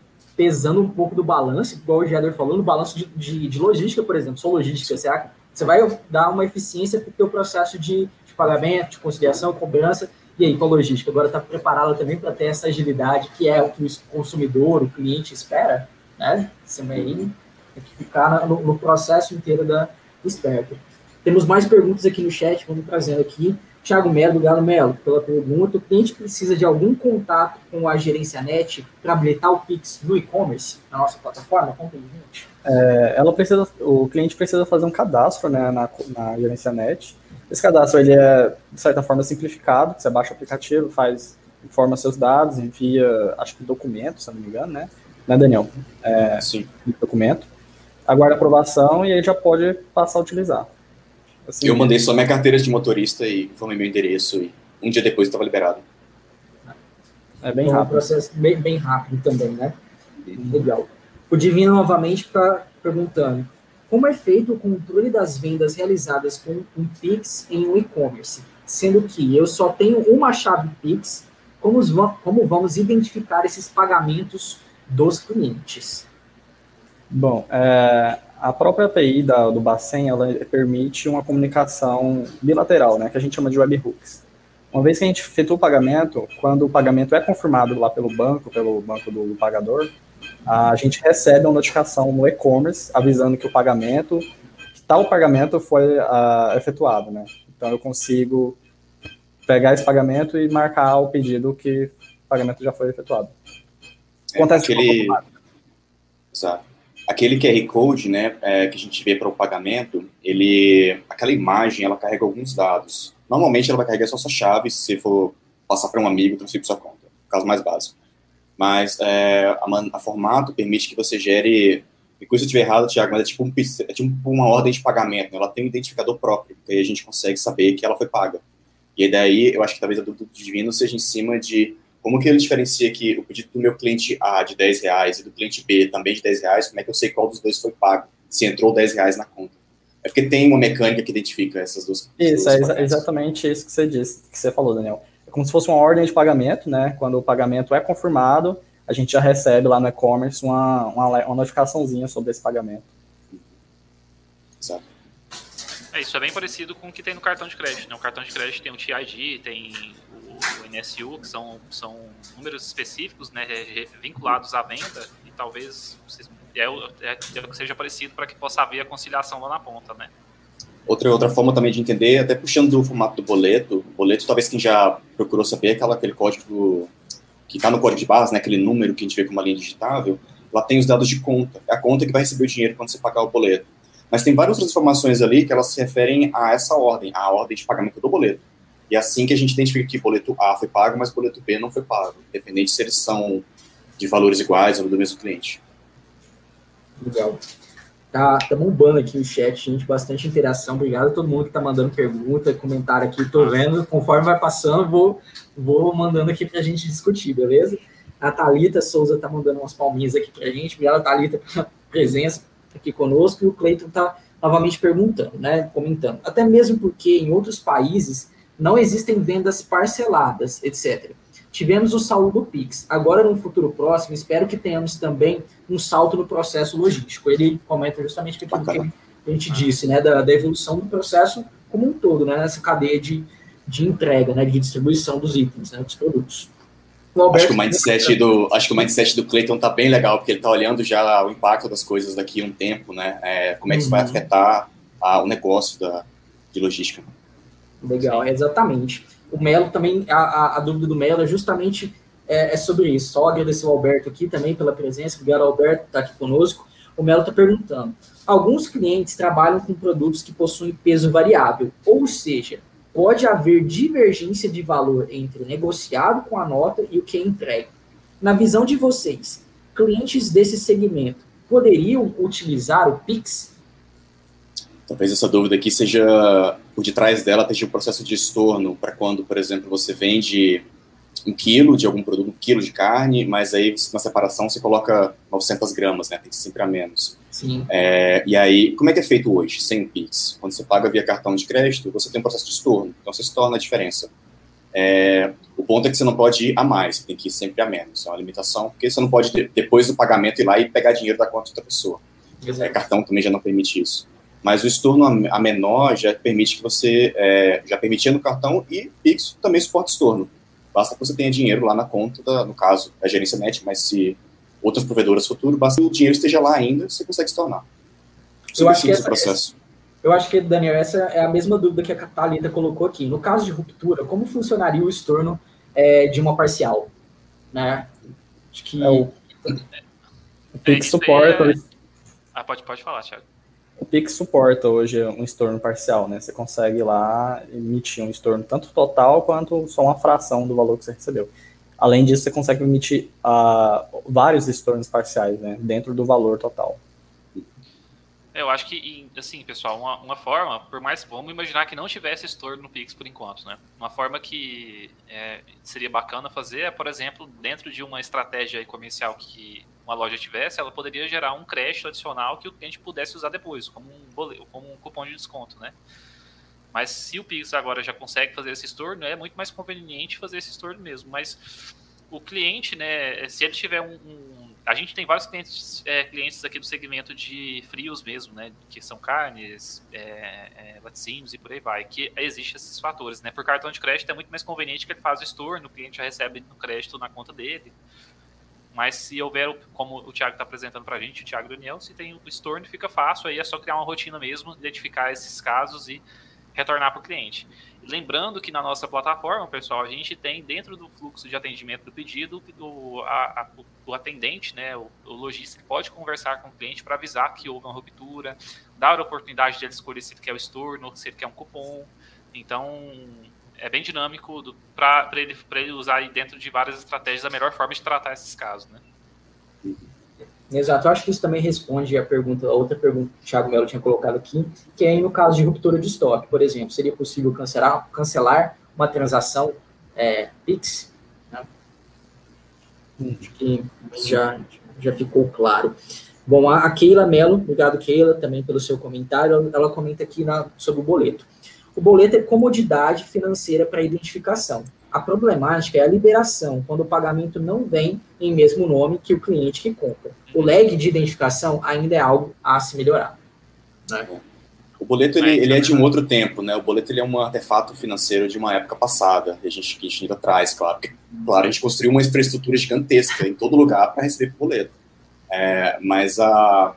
pesando um pouco do balanço, igual o Jeder falou, no balanço de, de, de logística, por exemplo, só logística, você vai dar uma eficiência para o teu processo de, de pagamento, de conciliação, cobrança, e aí, com a logística, agora está preparada também para ter essa agilidade, que é o que o consumidor, o cliente espera, né? Você vai tem que ficar no, no, processo inteiro da esperto. Temos mais perguntas aqui no chat, vamos trazendo aqui. Thiago Melo, Galo Melo, pela pergunta. O cliente precisa de algum contato com a gerência net para habilitar o Pix no e-commerce, na nossa plataforma? Conta aí, gente. É, ela precisa, o cliente precisa fazer um cadastro né, na, na gerência net esse cadastro ele é, de certa forma, simplificado. Você baixa o aplicativo, faz, informa seus dados, envia, acho que documento, se não me engano, né? Né, Daniel? É, Sim. Documento. Aguarda aprovação e aí já pode passar a utilizar. Assim, eu mandei só minha carteira de motorista e informei meu endereço e um dia depois estava liberado. É bem então, rápido. É um processo bem, bem rápido também, né? Legal. O Divino novamente está perguntando como é feito o controle das vendas realizadas com um Pix em um e-commerce? Sendo que eu só tenho uma chave Pix, como, como vamos identificar esses pagamentos dos clientes? Bom, é, a própria API da, do Bacen, ela permite uma comunicação bilateral, né, que a gente chama de webhooks. Uma vez que a gente efetua o pagamento, quando o pagamento é confirmado lá pelo banco, pelo banco do pagador, a gente recebe uma notificação no e-commerce avisando que o pagamento, que tal pagamento foi uh, efetuado, né? Então eu consigo pegar esse pagamento e marcar o pedido que o pagamento já foi efetuado. Acontece é, aquele... Exato. Aquele QR Code, né, é, que a gente vê para o pagamento, ele, aquela imagem, ela carrega alguns dados. Normalmente ela vai carregar só sua chave, se for passar para um amigo, transferir para sua conta, caso mais básico. Mas é, a, a, formato permite que você gere, e se eu estiver errado, Thiago, mas é tipo, um, é tipo uma ordem de pagamento, né? ela tem um identificador próprio, que aí a gente consegue saber que ela foi paga. E daí, eu acho que talvez a dúvida do divino seja em cima de como que ele diferencia que o pedido do meu cliente A de 10 reais e do cliente B também de 10 reais, como é que eu sei qual dos dois foi pago, se entrou 10 reais na conta? É porque tem uma mecânica que identifica essas duas coisas. Isso, é exa exatamente isso que você disse, que você falou, Daniel. É como se fosse uma ordem de pagamento, né? Quando o pagamento é confirmado, a gente já recebe lá no e-commerce uma, uma, uma notificaçãozinha sobre esse pagamento. Exato. É, isso é bem parecido com o que tem no cartão de crédito. Né? O cartão de crédito tem o TID, tem o, NSU, que são, são números específicos né, vinculados à venda, e talvez é, é, é que seja parecido para que possa haver a conciliação lá na ponta, né? Outra, outra forma também de entender, até puxando do formato do boleto, boleto, talvez quem já procurou saber, aquela, aquele código que está no código de base, né, aquele número que a gente vê como uma linha digitável, lá tem os dados de conta. É a conta que vai receber o dinheiro quando você pagar o boleto. Mas tem várias outras informações ali que elas se referem a essa ordem, a ordem de pagamento do boleto. E é assim que a gente identifica que boleto A foi pago, mas boleto B não foi pago, independente se eles são de valores iguais ou do mesmo cliente. Legal. Tá, tá bombando aqui o chat, gente, bastante interação. Obrigado a todo mundo que tá mandando pergunta, comentário aqui. Tô vendo, conforme vai passando, vou, vou mandando aqui pra gente discutir, beleza? A Thalita Souza tá mandando umas palminhas aqui pra gente. Obrigado, Thalita, pela presença aqui conosco. E o Cleiton tá novamente perguntando, né? Comentando. Até mesmo porque em outros países não existem vendas parceladas, etc tivemos o saldo do Pix. Agora, no futuro próximo, espero que tenhamos também um salto no processo logístico. Ele comenta justamente aquilo que a gente disse, né, da, da, evolução do processo como um todo, né, nessa cadeia de, de entrega, né, de distribuição dos itens, né, dos produtos. Acho que o mindset do acho que o mindset do Clayton tá bem legal porque ele tá olhando já o impacto das coisas daqui a um tempo, né? É, como é que uhum. isso vai uhum. afetar a, o negócio da de logística. Legal, exatamente o Melo também, a, a, dúvida do Melo é justamente é, é, sobre isso. Só agradecer ao Alberto aqui também pela presença, obrigado Alberto por estar aqui conosco. O Melo está perguntando, alguns clientes trabalham com produtos que possuem peso variável, ou seja, pode haver divergência de valor entre o negociado com a nota e o que é entregue. Na visão de vocês, clientes desse segmento poderiam utilizar o Pix Talvez essa dúvida aqui seja, por detrás dela, esteja o processo de estorno, para quando, por exemplo, você vende um quilo de algum produto, um quilo de carne, mas aí na separação você coloca 900 gramas, né? Tem que ser sempre a menos. Sim. É, e aí, como é que é feito hoje, sem PIX? Quando você paga via cartão de crédito, você tem um processo de estorno, então você estorna a diferença. É, o ponto é que você não pode ir a mais, você tem que ir sempre a menos. É uma limitação, porque você não pode, depois do pagamento, ir lá e pegar dinheiro da conta de outra pessoa. É, cartão também já não permite isso. Mas o estorno a menor já permite que você, é, já permitia no cartão e Pix também suporta estorno. Basta que você tenha dinheiro lá na conta, da, no caso, da gerência net, mas se outras provedoras futuro, basta que o dinheiro esteja lá ainda, você consegue estornar. Eu acho, que essa, processo. eu acho que, Daniel, essa é a mesma dúvida que a Catalita colocou aqui. No caso de ruptura, como funcionaria o estorno é, de uma parcial? Né? Acho que... É o, o Pix suporta... É... Ah, pode, pode falar, Thiago. Pix suporta hoje um estorno parcial, né? Você consegue lá emitir um estorno tanto total quanto só uma fração do valor que você recebeu. Além disso, você consegue emitir uh, vários estornos parciais, né? Dentro do valor total. Eu acho que, assim, pessoal, uma, uma, forma, por mais, vamos imaginar que não tivesse estorno no Pix por enquanto, né? Uma forma que é, seria bacana fazer é, por exemplo, dentro de uma estratégia comercial que uma loja tivesse, ela poderia gerar um crédito adicional que o cliente pudesse usar depois, como um, boleto, como um cupom de desconto, né? Mas se o Pix agora já consegue fazer esse estorno, é muito mais conveniente fazer esse estorno mesmo. Mas o cliente, né, se ele tiver um, um a gente tem vários clientes, é, clientes aqui do segmento de frios mesmo, né? Que são carnes, é, é, laticínios e por aí vai, que existe esses fatores, né? Por cartão de crédito é muito mais conveniente que ele faz o estorno, o cliente já recebe no crédito na conta dele. Mas se houver, como o Thiago está apresentando para a gente, o Thiago Daniel, se tem o Storm, fica fácil, aí é só criar uma rotina mesmo, identificar esses casos e retornar para o cliente. Lembrando que na nossa plataforma, pessoal, a gente tem dentro do fluxo de atendimento do pedido, o, a, a, o atendente, né, o, o lojista pode conversar com o cliente para avisar que houve uma ruptura, dar a oportunidade de ele escolher se ele quer o estorno, se ele quer um cupom. Então, é bem dinâmico para ele, ele usar dentro de várias estratégias a melhor forma de tratar esses casos, né? Exato, eu acho que isso também responde a pergunta, a outra pergunta que o Thiago Melo tinha colocado aqui, que é no caso de ruptura de estoque, por exemplo, seria possível cancelar, cancelar uma transação é, Pix? Né? Acho que já, já ficou claro. Bom, a Keila Melo, obrigado Keila também pelo seu comentário, ela comenta aqui na, sobre o boleto. O boleto é comodidade financeira para identificação. A problemática é a liberação, quando o pagamento não vem em mesmo nome que o cliente que compra. O lag de identificação ainda é algo a se melhorar. Né? O boleto ele, ele, é de um outro tempo, né? O boleto ele é um artefato financeiro de uma época passada, a gente, que a gente ainda traz, claro. Claro, a gente construiu uma infraestrutura gigantesca em todo lugar para receber boleto. É, mas a,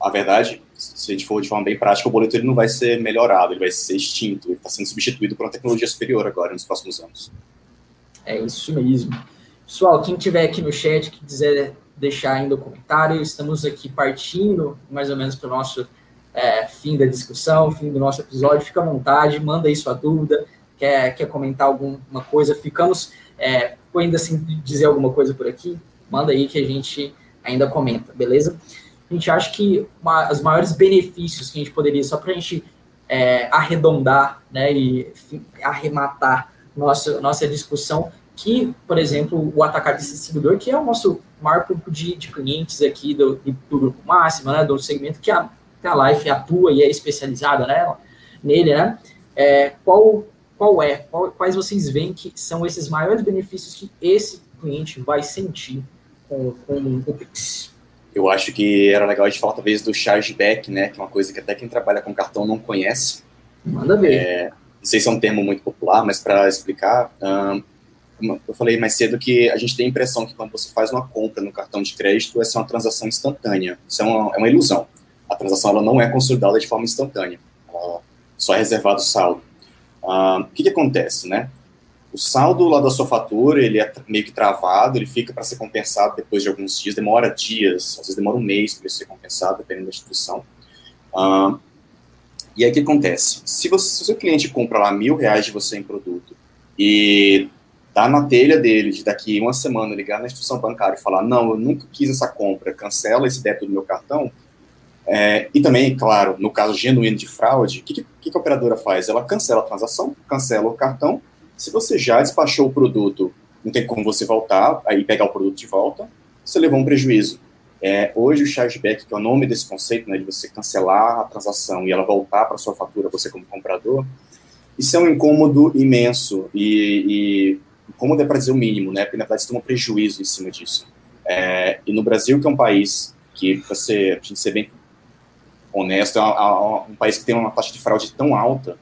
a verdade se a gente for de forma bem prática, o boleto ele não vai ser melhorado, ele vai ser extinto, ele está sendo substituído por uma tecnologia superior agora, nos próximos anos. É isso mesmo. Pessoal, quem tiver aqui no chat, que quiser deixar ainda o comentário, estamos aqui partindo mais ou menos para o nosso é, fim da discussão, fim do nosso episódio, fica à vontade, manda aí sua dúvida, quer, quer comentar alguma coisa, ficamos, é, ainda assim dizer alguma coisa por aqui, manda aí que a gente ainda comenta, beleza? A gente acha que uma, os maiores benefícios que a gente poderia, só para a gente é, arredondar né, e arrematar nossa, nossa discussão, que, por exemplo, o atacadista distribuidor, que é o nosso maior público de, de clientes aqui do, do Grupo Máximo, né, do segmento que a, que a Life atua e é especializada né, nele, né? É, qual, qual é, qual, quais vocês veem que são esses maiores benefícios que esse cliente vai sentir com, com o Pix? Eu acho que era legal a gente falar talvez do chargeback, né? Que é uma coisa que até quem trabalha com cartão não conhece. Manda ver. É, não sei se é um termo muito popular, mas para explicar, eu falei mais cedo que a gente tem a impressão que quando você faz uma compra no cartão de crédito, essa é uma transação instantânea. Isso é uma, é uma ilusão. A transação ela não é consolidada de forma instantânea. Ela só é reservado o saldo. o que, que acontece, né? O saldo lá da sua fatura, ele é meio que travado, ele fica para ser compensado depois de alguns dias, demora dias, às vezes demora um mês para ser compensado, dependendo da instituição. Uh, e aí o que acontece? Se, você, se o seu cliente compra lá mil reais de você em produto e tá na telha dele de daqui uma semana ligar na instituição bancária e falar, não, eu nunca quis essa compra, cancela esse débito do meu cartão, é, e também, claro, no caso genuíno de fraude, o que, que, que, a operadora faz? Ela cancela a transação, cancela o cartão se você já despachou o produto, não tem como você voltar, aí pegar o produto de volta, você levou um prejuízo. É, hoje o chargeback, que é o nome desse conceito, né, de você cancelar a transação e ela voltar para sua fatura, você como comprador, isso é um incômodo imenso e, e incômodo é para dizer o mínimo, né, porque na verdade você tem um prejuízo em cima disso. É, e no Brasil, que é um país que, para ser, ser bem honesto, é um, um país que tem uma taxa de fraude tão alta,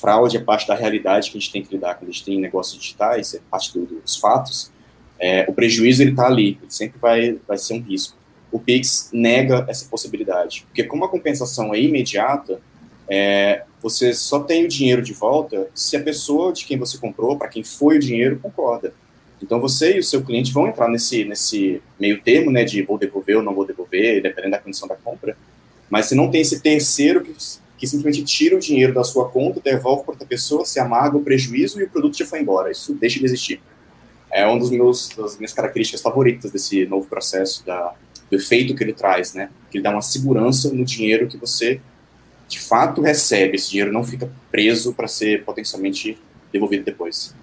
fraude é parte da realidade que a gente tem que lidar quando a gente tem negócios digitais, é parte do, dos fatos, é, o prejuízo ele está ali, ele sempre vai, vai ser um risco. O Pix nega essa possibilidade, porque como a compensação é imediata, é, você só tem o dinheiro de volta se a pessoa de quem você comprou, para quem foi o dinheiro, concorda. Então você e o seu cliente vão entrar nesse, nesse meio termo, né, de vou devolver ou não vou devolver, dependendo da condição da compra, mas você não tem esse terceiro que que simplesmente tira o dinheiro da sua conta, devolve para outra pessoa, se amarga o prejuízo e o produto já foi embora. Isso deixa de existir. É uma das minhas características favoritas desse novo processo, da, do efeito que ele traz, né? Que ele dá uma segurança no dinheiro que você de fato recebe. Esse dinheiro não fica preso para ser potencialmente devolvido depois.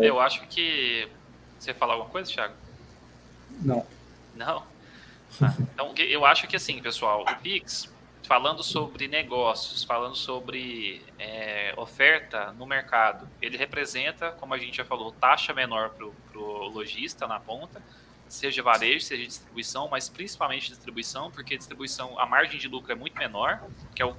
Eu acho que. Você falar alguma coisa, Thiago? Não. Não? Ah, então, eu acho que assim, pessoal, o Pix, falando sobre negócios, falando sobre é, oferta no mercado, ele representa, como a gente já falou, taxa menor para o lojista na ponta, seja varejo, seja distribuição, mas principalmente distribuição, porque distribuição, a margem de lucro é muito menor, que é o,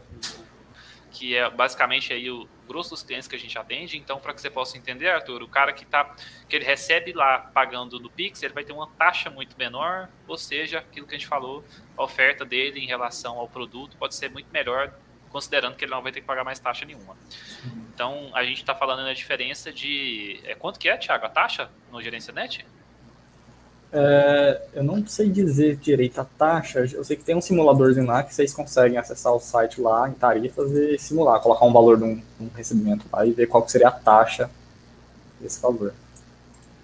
que é basicamente aí o grosso dos clientes que a gente atende. Então, para que você possa entender, Arthur, o cara que tá que ele recebe lá pagando no Pix, ele vai ter uma taxa muito menor, ou seja, aquilo que a gente falou, a oferta dele em relação ao produto pode ser muito melhor considerando que ele não vai ter que pagar mais taxa nenhuma. Então, a gente está falando na diferença de. É, quanto que é, Thiago, a taxa no Gerência Net? É, eu não sei dizer direito a taxa. Eu sei que tem um simuladorzinho lá que vocês conseguem acessar o site lá em tarifas e simular, colocar um valor de um, um recebimento lá e ver qual seria a taxa desse valor.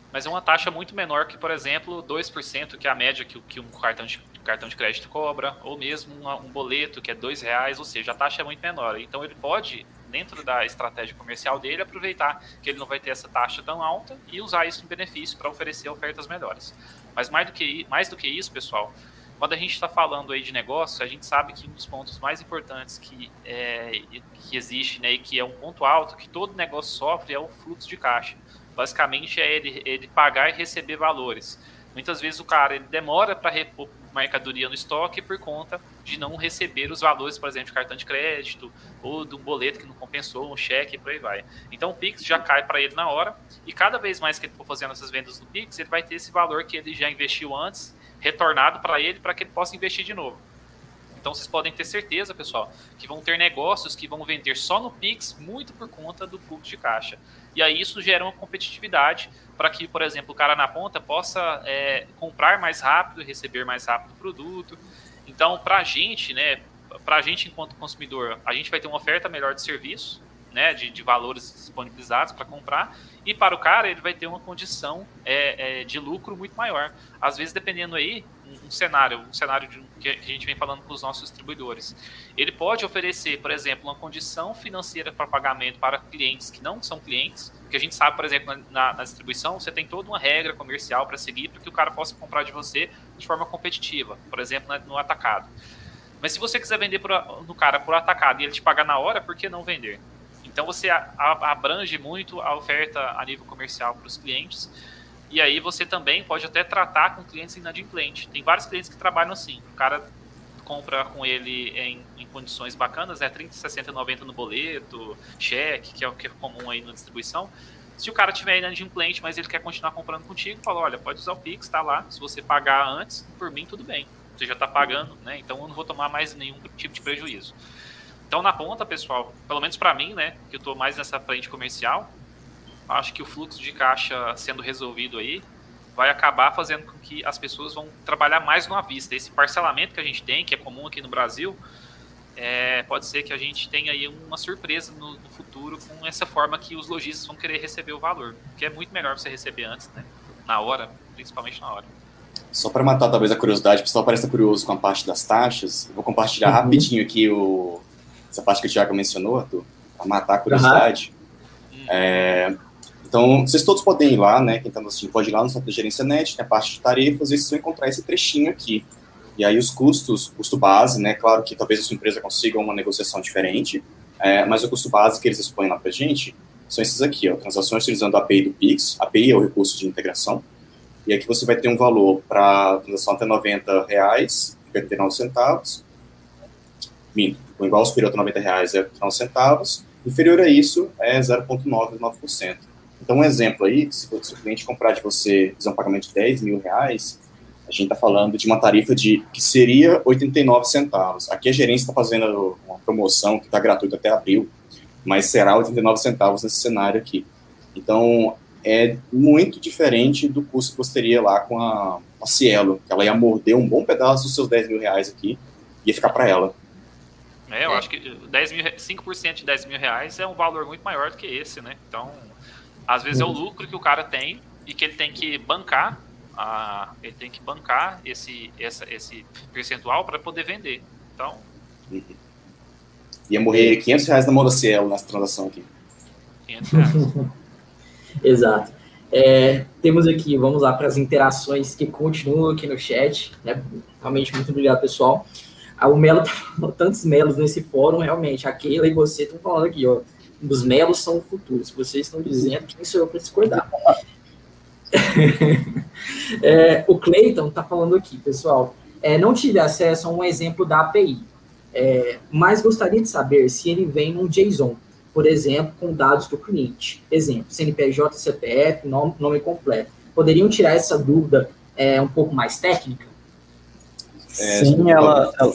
Mas é uma taxa muito menor que, por exemplo, 2%, que é a média que, que um cartão de, cartão de crédito cobra, ou mesmo uma, um boleto que é R$ reais, ou seja, a taxa é muito menor. Então ele pode, dentro da estratégia comercial dele, aproveitar que ele não vai ter essa taxa tão alta e usar isso em benefício para oferecer ofertas melhores. Mas mais do que, mais do que isso, pessoal, quando a gente está falando aí de negócio, a gente sabe que um dos pontos mais importantes que, é, que existe né, e que é um ponto alto que todo negócio sofre é o fluxo de caixa. Basicamente é ele, ele pagar e receber valores. Muitas vezes o cara ele demora para repor mercadoria no estoque por conta de não receber os valores, por exemplo, de cartão de crédito ou de um boleto que não compensou, um cheque e por aí vai. Então o Pix já cai para ele na hora e cada vez mais que ele for fazendo essas vendas no Pix, ele vai ter esse valor que ele já investiu antes retornado para ele para que ele possa investir de novo. Então vocês podem ter certeza, pessoal, que vão ter negócios que vão vender só no Pix muito por conta do fluxo de caixa. E aí isso gera uma competitividade para que, por exemplo, o cara na ponta possa é, comprar mais rápido receber mais rápido o produto. Então, para a gente, né, para a gente enquanto consumidor, a gente vai ter uma oferta melhor de serviço, né, de, de valores disponibilizados para comprar, e para o cara ele vai ter uma condição é, é, de lucro muito maior. Às vezes, dependendo aí, um, cenário, um cenário de, que a gente vem falando com os nossos distribuidores, ele pode oferecer, por exemplo, uma condição financeira para pagamento para clientes que não são clientes, porque a gente sabe, por exemplo, na, na distribuição, você tem toda uma regra comercial para seguir para que o cara possa comprar de você de forma competitiva, por exemplo, no atacado. Mas se você quiser vender por, no cara por atacado e ele te pagar na hora, por que não vender? Então você abrange muito a oferta a nível comercial para os clientes. E aí você também pode até tratar com clientes inadimplentes. Tem vários clientes que trabalham assim. O cara compra com ele em, em, condições bacanas, né? 30, 60, 90 no boleto, cheque, que é o que é comum aí na distribuição. Se o cara tiver inadimplente, mas ele quer continuar comprando contigo, fala, olha, pode usar o Pix, tá lá. Se você pagar antes, por mim, tudo bem. Você já está pagando, né? Então eu não vou tomar mais nenhum tipo de prejuízo. Então, na ponta, pessoal, pelo menos para mim, né, que eu estou mais nessa frente comercial, acho que o fluxo de caixa sendo resolvido aí vai acabar fazendo com que as pessoas vão trabalhar mais no à vista. Esse parcelamento que a gente tem, que é comum aqui no Brasil, é, pode ser que a gente tenha aí uma surpresa no, no, futuro com essa forma que os lojistas vão querer receber o valor, que é muito melhor você receber antes, né, na hora, principalmente na hora. Só para matar talvez a curiosidade, o pessoal parece curioso com a parte das taxas, eu vou compartilhar uhum. rapidinho aqui o, essa parte que o Thiago mencionou, Arthur, para matar a curiosidade. Uhum. É, então, vocês todos podem ir lá, né? Quem está assistindo pode ir lá no site da Gerência Net, tem a parte de tarefas, e vocês vão encontrar esse trechinho aqui. E aí os custos, custo base, né? Claro que talvez a sua empresa consiga uma negociação diferente, é, mas o custo base que eles expõem lá para gente são esses aqui, ó, transações utilizando a API do Pix. API é o recurso de integração. E aqui você vai ter um valor para transação até 90 reais, 59 centavos, minto, o igual superior a 90 reais é 9 centavos, inferior a isso é 0,99%. Então, um exemplo aí, se, o cliente comprar de você, fizer um pagamento de 10 mil reais, a gente está falando de uma tarifa de que seria 89 centavos. Aqui a gerência está fazendo uma promoção que está gratuita até abril, mas será 89 centavos nesse cenário aqui. Então, é muito diferente do custo que você teria lá com a, a Cielo, que ela ia morder um bom pedaço dos seus 10 mil reais aqui, ia ficar para ela. É, eu acho que 10 mil, 5% de 10 mil reais é um valor muito maior do que esse, né? Então, às vezes é o uhum. lucro que o cara tem e que ele tem que bancar, a, ele tem que bancar esse, essa, esse percentual para poder vender. Então. Uhum. Ia morrer 500 reais na mão da Cielo nessa transação aqui. 500 reais. (laughs) Exato. É, temos aqui, vamos lá para as interações que continuam aqui no chat. Né? Realmente, muito obrigado, pessoal. Ah, o Melo tá falando tantos Melos nesse fórum, realmente. A Keila e você estão falando aqui, ó. Os Melos são o futuro. Se vocês estão dizendo, quem sou eu para discordar? (laughs) é, o Clayton está falando aqui, pessoal. É, não tive acesso a um exemplo da API, é, mas gostaria de saber se ele vem num JSON, por exemplo, com dados do cliente. Exemplo, CNPJ, CPF, nome, nome completo. Poderiam tirar essa dúvida é, um pouco mais técnica? É, Sim, ela, ela,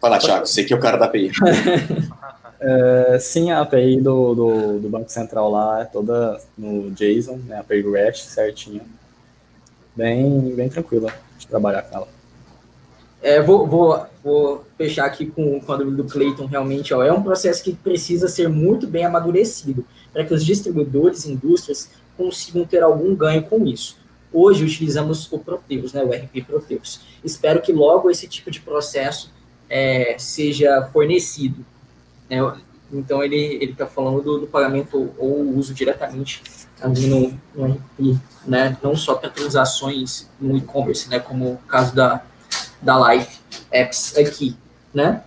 Fala, Thiago, você que é o cara da API. (laughs) é, sim, a API do, do, do, Banco Central lá é toda no JSON, né, API REST certinho. Bem, bem tranquila de trabalhar com ela. É, vou, vou, vou fechar aqui com, com a dúvida do Clayton, realmente, ó, é um processo que precisa ser muito bem amadurecido para que os distribuidores e indústrias consigam ter algum ganho com isso. Hoje utilizamos o Proteus, né, o RP Proteus. Espero que logo esse tipo de processo é, seja fornecido. Né? Então ele está falando do, do, pagamento ou uso diretamente ali no, no RP, né? não só para transações no e-commerce, né? como o caso da, da Life Apps aqui. Né?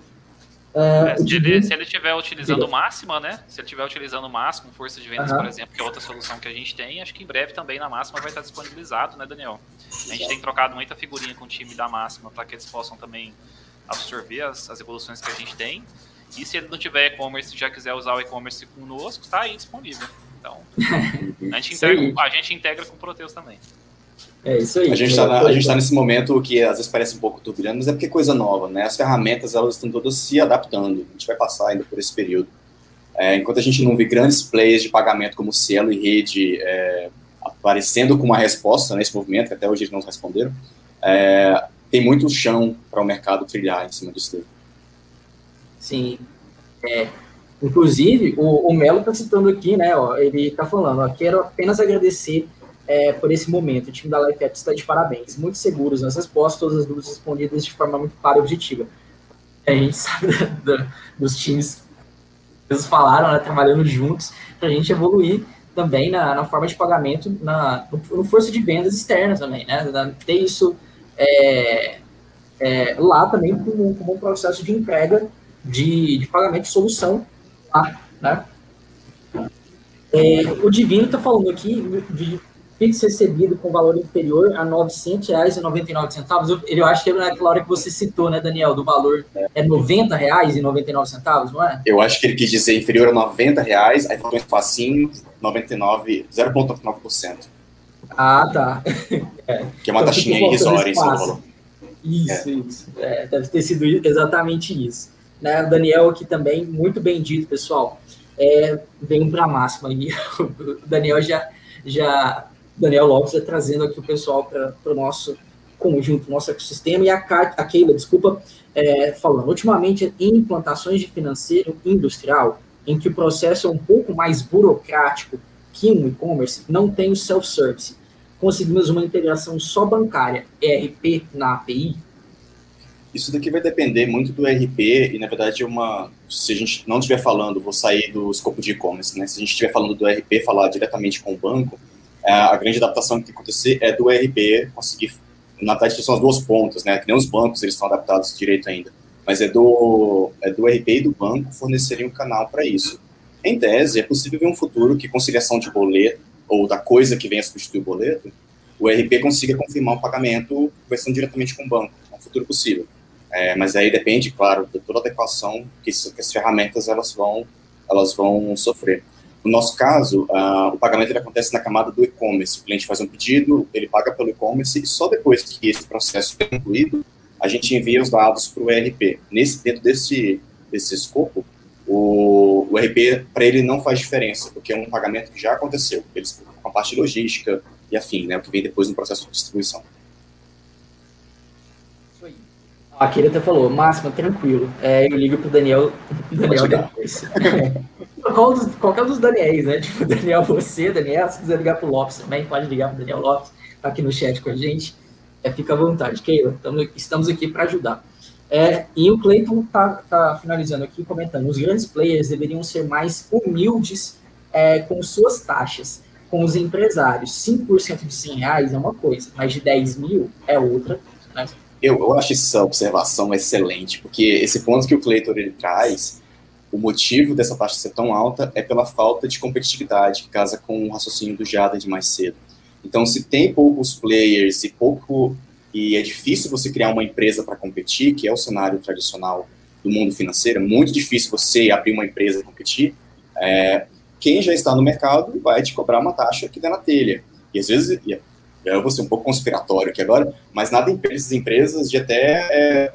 É, se, ele, se ele estiver utilizando máxima, né? Se ele estiver utilizando máximo, força de vendas, uhum. por exemplo, que é outra solução que a gente tem, acho que em breve também na máxima vai estar disponibilizado, né, Daniel? A gente tem trocado muita figurinha com o time da máxima para que eles possam também absorver as, as evoluções que a gente tem. E se ele não tiver e-commerce e já quiser usar o e-commerce conosco, está aí disponível. Então, (laughs) a gente, integra, a gente integra com o Proteus também. É isso aí. A gente está tá nesse momento que às vezes parece um pouco turbilhante, mas é porque é coisa nova, né? As ferramentas elas estão todas se adaptando. A gente vai passar ainda por esse período. É, enquanto a gente não vê grandes players de pagamento como Cielo e Rede é, aparecendo com uma resposta nesse movimento, que até hoje eles não responderam, é, tem muito chão para o mercado trilhar em cima disso. Sim. É, inclusive, o, o Melo está citando aqui, né? Ó, ele está falando, ó, quero apenas agradecer é, por esse momento. O time da Life está de parabéns. Muito seguros nas respostas, todas as dúvidas respondidas de forma muito clara e objetiva. A gente (laughs) sabe da, da, dos times que eles falaram, né, trabalhando juntos, para a gente evoluir também na, na, forma de pagamento, na, no, no, força de vendas externas também, né? Ter isso é, é, lá também como, como um processo de entrega de, de pagamento de solução lá, né? É, o Divino está falando aqui de Pix recebido com valor inferior a R$ 900,99. Eu acho que é naquela hora que você citou, né, Daniel, do valor é R$ 90,99, não é? Eu acho que ele quis dizer inferior a 90 reais, aí faltou um espacinho, 99, 0,9%. Ah, tá. É. (laughs) Que é uma então, taxinha irrisória em São Paulo. Isso, é. isso. É, deve ter sido exatamente isso. Né, o Daniel aqui também, muito bem dito, pessoal. É, vem para a máxima aí. (laughs) O Daniel já, já Daniel Lopes é trazendo aqui o pessoal para o nosso conjunto, nosso ecossistema, e a, a Keila, desculpa, é, falando, ultimamente em implantações de financeiro industrial, em que o processo é um pouco mais burocrático que um e-commerce, não tem o self-service. Conseguimos uma integração só bancária, ERP na API? Isso daqui vai depender muito do ERP e, na verdade, uma, se a gente não estiver falando, vou sair do escopo de e-commerce, né? Se a gente estiver falando do ERP, falar diretamente com o banco, é, a grande adaptação que tem que acontecer é do ERP conseguir, na verdade são as duas pontas, né, que nem os bancos eles estão adaptados direito ainda, mas é do, é do ERP e do banco fornecerem um canal para isso. Em tese, é possível ver um futuro que conciliação de boleto, ou da coisa que venha substituir o boleto, o ERP consiga confirmar o pagamento conversando diretamente com o banco. É um futuro possível. É, mas aí depende, claro, de toda a adequação que, que as ferramentas elas vão, elas vão sofrer. No nosso caso, uh, o pagamento ele acontece na camada do e-commerce. O cliente faz um pedido, ele paga pelo e-commerce e só depois que esse processo é concluído, a gente envia os dados para o ERP. Nesse, dentro desse, desse escopo, o, o ERP, para ele, não faz diferença, porque é um pagamento que já aconteceu. Eles com a parte logística e afim, né, o que vem depois no processo de distribuição. Isso aí. Aquele até falou, Máximo, tranquilo. É, eu ligo para o Daniel, (laughs) Daniel depois. (laughs) qual dos, qualquer dos Daniels, né? (laughs) Tipo, Daniel, você, Daniel, se quiser ligar pro Lopes também, pode ligar pro Daniel Lopes, tá aqui no chat com a gente. É, fica à vontade, Keila, tamo, estamos aqui para ajudar. É, e o Cleiton tá, tá, finalizando aqui comentando: os grandes players deveriam ser mais humildes é, com suas taxas. Com os empresários, 5% de 100 reais é uma coisa, mas de 10 mil é outra. Né? Eu, eu acho essa observação excelente, porque esse ponto que o Cleiton ele traz o motivo dessa taxa ser tão alta é pela falta de competitividade, que casa com o raciocínio do Jada de mais cedo. Então, se tem poucos players e pouco e é difícil você criar uma empresa para competir, que é o cenário tradicional do mundo financeiro, é muito difícil você abrir uma empresa e competir. É, quem já está no mercado vai te cobrar uma taxa que dá na telha. E às vezes, eu vou ser um pouco conspiratório aqui agora, mas nada impede essas empresas de até é,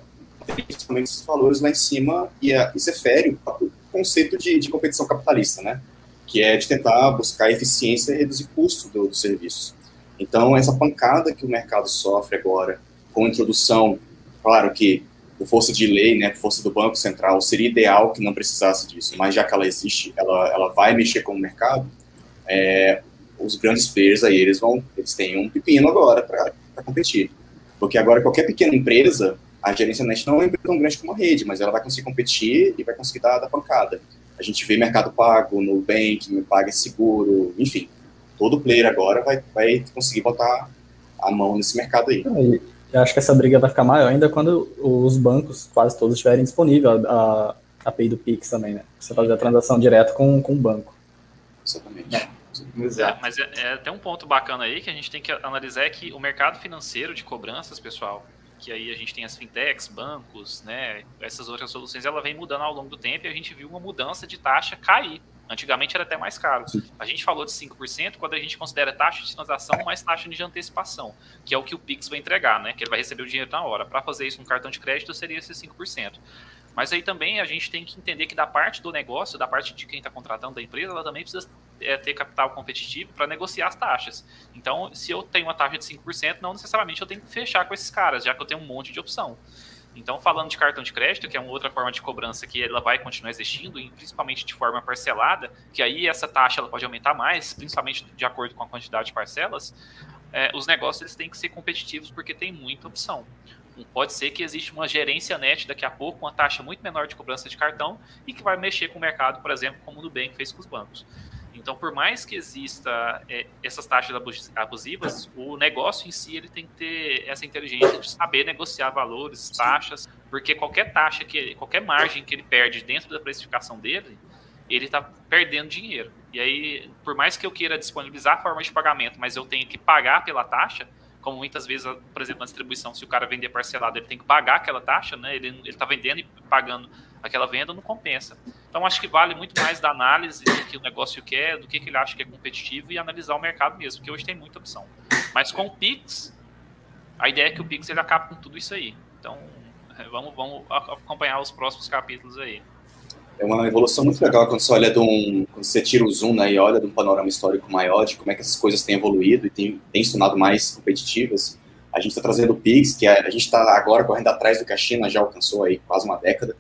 principalmente esses valores lá em cima, e é, isso é fere o conceito de, de, competição capitalista, né? Que é de tentar buscar eficiência e reduzir custo do, dos serviços. Então, essa pancada que o mercado sofre agora, com a introdução, claro que por força de lei, né, por força do Banco Central, seria ideal que não precisasse disso, mas já que ela existe, ela, ela vai mexer com o mercado, é, os grandes players aí, eles vão, eles têm um pepino agora para competir. Porque agora qualquer pequena empresa, a gerência net não é uma empresa tão grande como a rede, mas ela vai conseguir competir e vai conseguir dar, dar pancada. A gente vê Mercado Pago, Nubank, Me Paga Seguro, enfim. Todo player agora vai, vai conseguir botar a mão nesse mercado aí. Eu acho que essa briga vai ficar maior ainda quando os bancos, quase todos, estiverem disponível a, a API do Pix também, né? Você fazer a transação direto com, com o banco. Exatamente. É. Exato. Mas é, é, até um ponto bacana aí que a gente tem que analisar é que o mercado financeiro de cobranças, pessoal, que aí a gente tem as fintechs, bancos, né, essas outras soluções, ela vem mudando ao longo do tempo e a gente viu uma mudança de taxa cair. Antigamente era até mais caro. A gente falou de 5% quando a gente considera taxa de transação mais taxa de antecipação, que é o que o Pix vai entregar, né? Que ele vai receber o dinheiro na hora. Para fazer isso no cartão de crédito seria esse 5%. Mas aí também a gente tem que entender que da parte do negócio, da parte de quem está contratando da empresa, ela também precisa é, ter capital competitivo para negociar as taxas. Então, se eu tenho uma taxa de 5%, não necessariamente eu tenho que fechar com esses caras, já que eu tenho um monte de opção. Então, falando de cartão de crédito, que é uma outra forma de cobrança que ela vai continuar existindo, principalmente de forma parcelada, que aí essa taxa ela pode aumentar mais, principalmente de acordo com a quantidade de parcelas, é, os negócios eles têm que ser competitivos porque tem muita opção. Pode ser que exista uma gerência net daqui a pouco, uma taxa muito menor de cobrança de cartão e que vai mexer com o mercado, por exemplo, como o Nubank fez com os bancos. Então, por mais que exista é, essas taxas abusivas, o negócio em si ele tem que ter essa inteligência de saber negociar valores, taxas, porque qualquer taxa que qualquer margem que ele perde dentro da precificação dele, ele está perdendo dinheiro. E aí, por mais que eu queira disponibilizar formas de pagamento, mas eu tenho que pagar pela taxa, como muitas vezes, por exemplo, na distribuição, se o cara vender parcelado, ele tem que pagar aquela taxa, né? Ele está vendendo e pagando aquela venda, não compensa. Então, acho que vale muito mais da análise do que o negócio quer, do que, que ele acha que é competitivo e analisar o mercado mesmo, porque hoje tem muita opção. Mas com o Pix, a ideia é que o Pix ele acaba com tudo isso aí. Então, (laughs) vamos, vamos acompanhar os próximos capítulos aí. É uma evolução muito legal quando você olha de um, quando você tira o zoom né, e olha de um panorama histórico maior de como é que essas coisas têm evoluído e têm, se tornado mais competitivas. A gente está trazendo o Pix, que é, a gente está agora correndo atrás do que a China já alcançou aí quase uma década.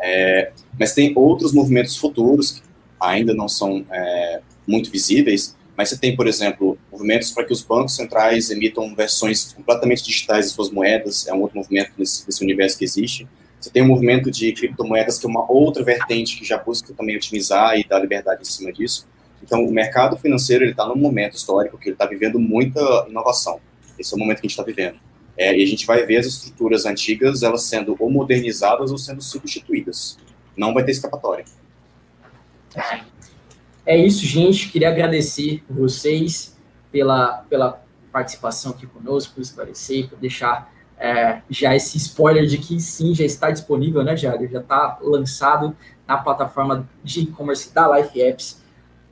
É, mas tem outros movimentos futuros que ainda não são é, muito visíveis, mas você tem, por exemplo, movimentos para que os bancos centrais emitam versões completamente digitais de suas moedas, é um outro movimento nesse, nesse universo que existe. Você tem um movimento de criptomoedas que é uma outra vertente que já busca também otimizar e dar liberdade em cima disso. Então, o mercado financeiro está num momento histórico que ele está vivendo muita inovação. Esse é o momento que a gente está vivendo. É, e a gente vai ver as estruturas antigas elas sendo ou modernizadas ou sendo substituídas. Não vai ter escapatória. É isso, gente. Queria agradecer vocês pela, pela participação aqui conosco, por esclarecer, por deixar é, já esse spoiler de que sim, já está disponível, né, Jair? Já está lançado na plataforma de e-commerce da Life Apps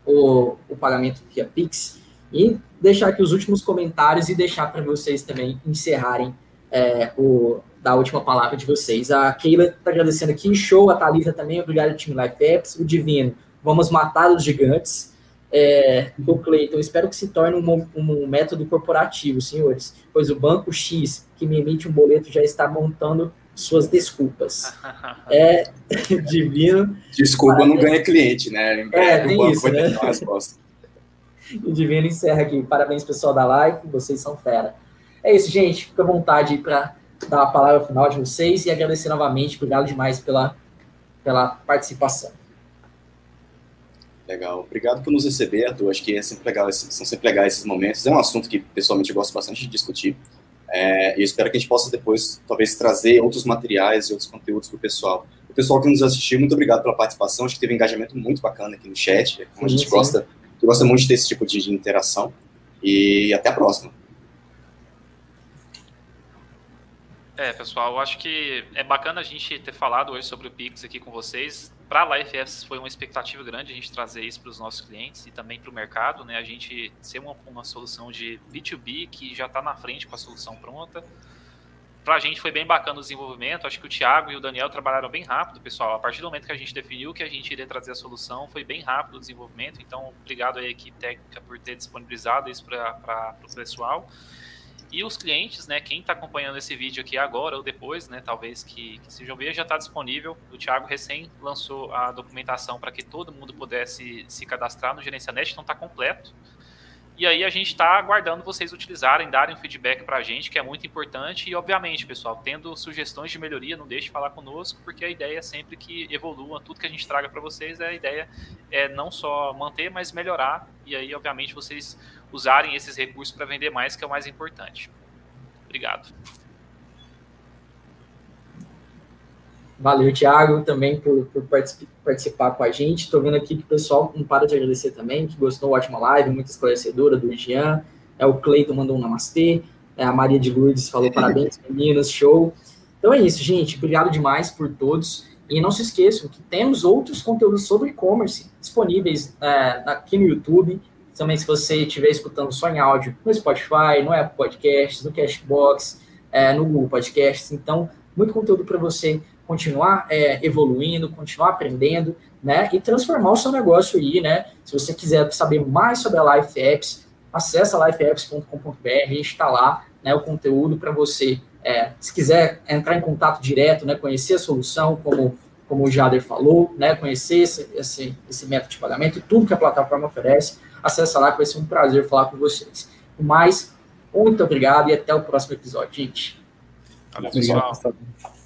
o, o pagamento via Pix. E deixar aqui os últimos comentários e deixar para vocês também encerrarem é, o, da última palavra de vocês. A Keila está agradecendo aqui, show, a Thalita também, obrigado, time Life Apps, o Divino, vamos matar os gigantes. É, o Cleiton, espero que se torne um, um, método corporativo, senhores, pois o banco X que me emite um boleto já está montando suas desculpas. (laughs) É (laughs) divino. Desculpa, não ganha cliente, né? Em é, tem o banco isso, vai né? ter uma resposta. (laughs) O Divino encerra aqui. Parabéns, pessoal da live, vocês são fera. É isso, gente. Fica à vontade para dar a palavra final de vocês e agradecer novamente. Obrigado demais pela, pela participação. Legal. Obrigado por nos receber, Arthur. Acho que é sempre legal, são sempre legais esses momentos. É um assunto que, pessoalmente, eu gosto bastante de discutir. É, e eu espero que a gente possa depois, talvez, trazer outros materiais e outros conteúdos para o pessoal. O pessoal que nos assistiu, muito obrigado pela participação. Acho que teve um engajamento muito bacana aqui no chat. Como a gente sim. gosta, gosta muito de ter esse tipo de, de interação. E até a próxima. É, pessoal, eu acho que é bacana a gente ter falado hoje sobre o Pix aqui com vocês. Para a LifeS foi uma expectativa grande a gente trazer isso para os nossos clientes e também para o mercado, né? A gente ser uma, uma solução de B2B que já está na frente com a solução pronta. para a gente foi bem bacana o desenvolvimento. Acho que o Thiago e o Daniel trabalharam bem rápido, pessoal. A partir do momento que a gente definiu que a gente iria trazer a solução, foi bem rápido o desenvolvimento. Então, obrigado aí à equipe técnica por ter disponibilizado isso para o pessoal. E os clientes, né, quem está acompanhando esse vídeo aqui agora ou depois, né, talvez que, que sejam ver, já está disponível. O Thiago recém lançou a documentação para que todo mundo pudesse se cadastrar no GerenciaNet, então está completo. E aí a gente está aguardando vocês utilizarem, darem um feedback para a gente, que é muito importante. E, obviamente, pessoal, tendo sugestões de melhoria, não deixe de falar conosco, porque a ideia é sempre que evolua. Tudo que a gente traga para vocês, a ideia é não só manter, mas melhorar. E aí, obviamente, vocês usarem esses recursos para vender mais, que é o mais importante. Obrigado. Valeu, Thiago, também por, por participar com a gente. Estou vendo aqui que o pessoal não para de agradecer também, que gostou, ótima live, muito esclarecedora, do Jean. É, o Cleiton mandou um namastê. É, a Maria de Lourdes falou parabéns, (laughs) meninas, show. Então é isso, gente. Obrigado demais por todos. E não se esqueçam que temos outros conteúdos sobre e-commerce disponíveis é, aqui no YouTube. Também, se você estiver escutando só em áudio, no Spotify, no Apple Podcasts, no Cashbox, é, no Google Podcasts. Então, muito conteúdo para você continuar é, evoluindo, continuar aprendendo, né? E transformar o seu negócio aí, né? Se você quiser saber mais sobre a Life Apps, acesse lifeapps.com.br, está lá, né? O conteúdo para você, é, se quiser entrar em contato direto, né? Conhecer a solução, como como o Jader falou, né? Conhecer esse, esse, esse método de pagamento tudo que a plataforma oferece, acessa lá que vai ser um prazer falar com vocês. Mais, muito obrigado e até o próximo episódio, gente. Valeu, pessoal. Obrigado.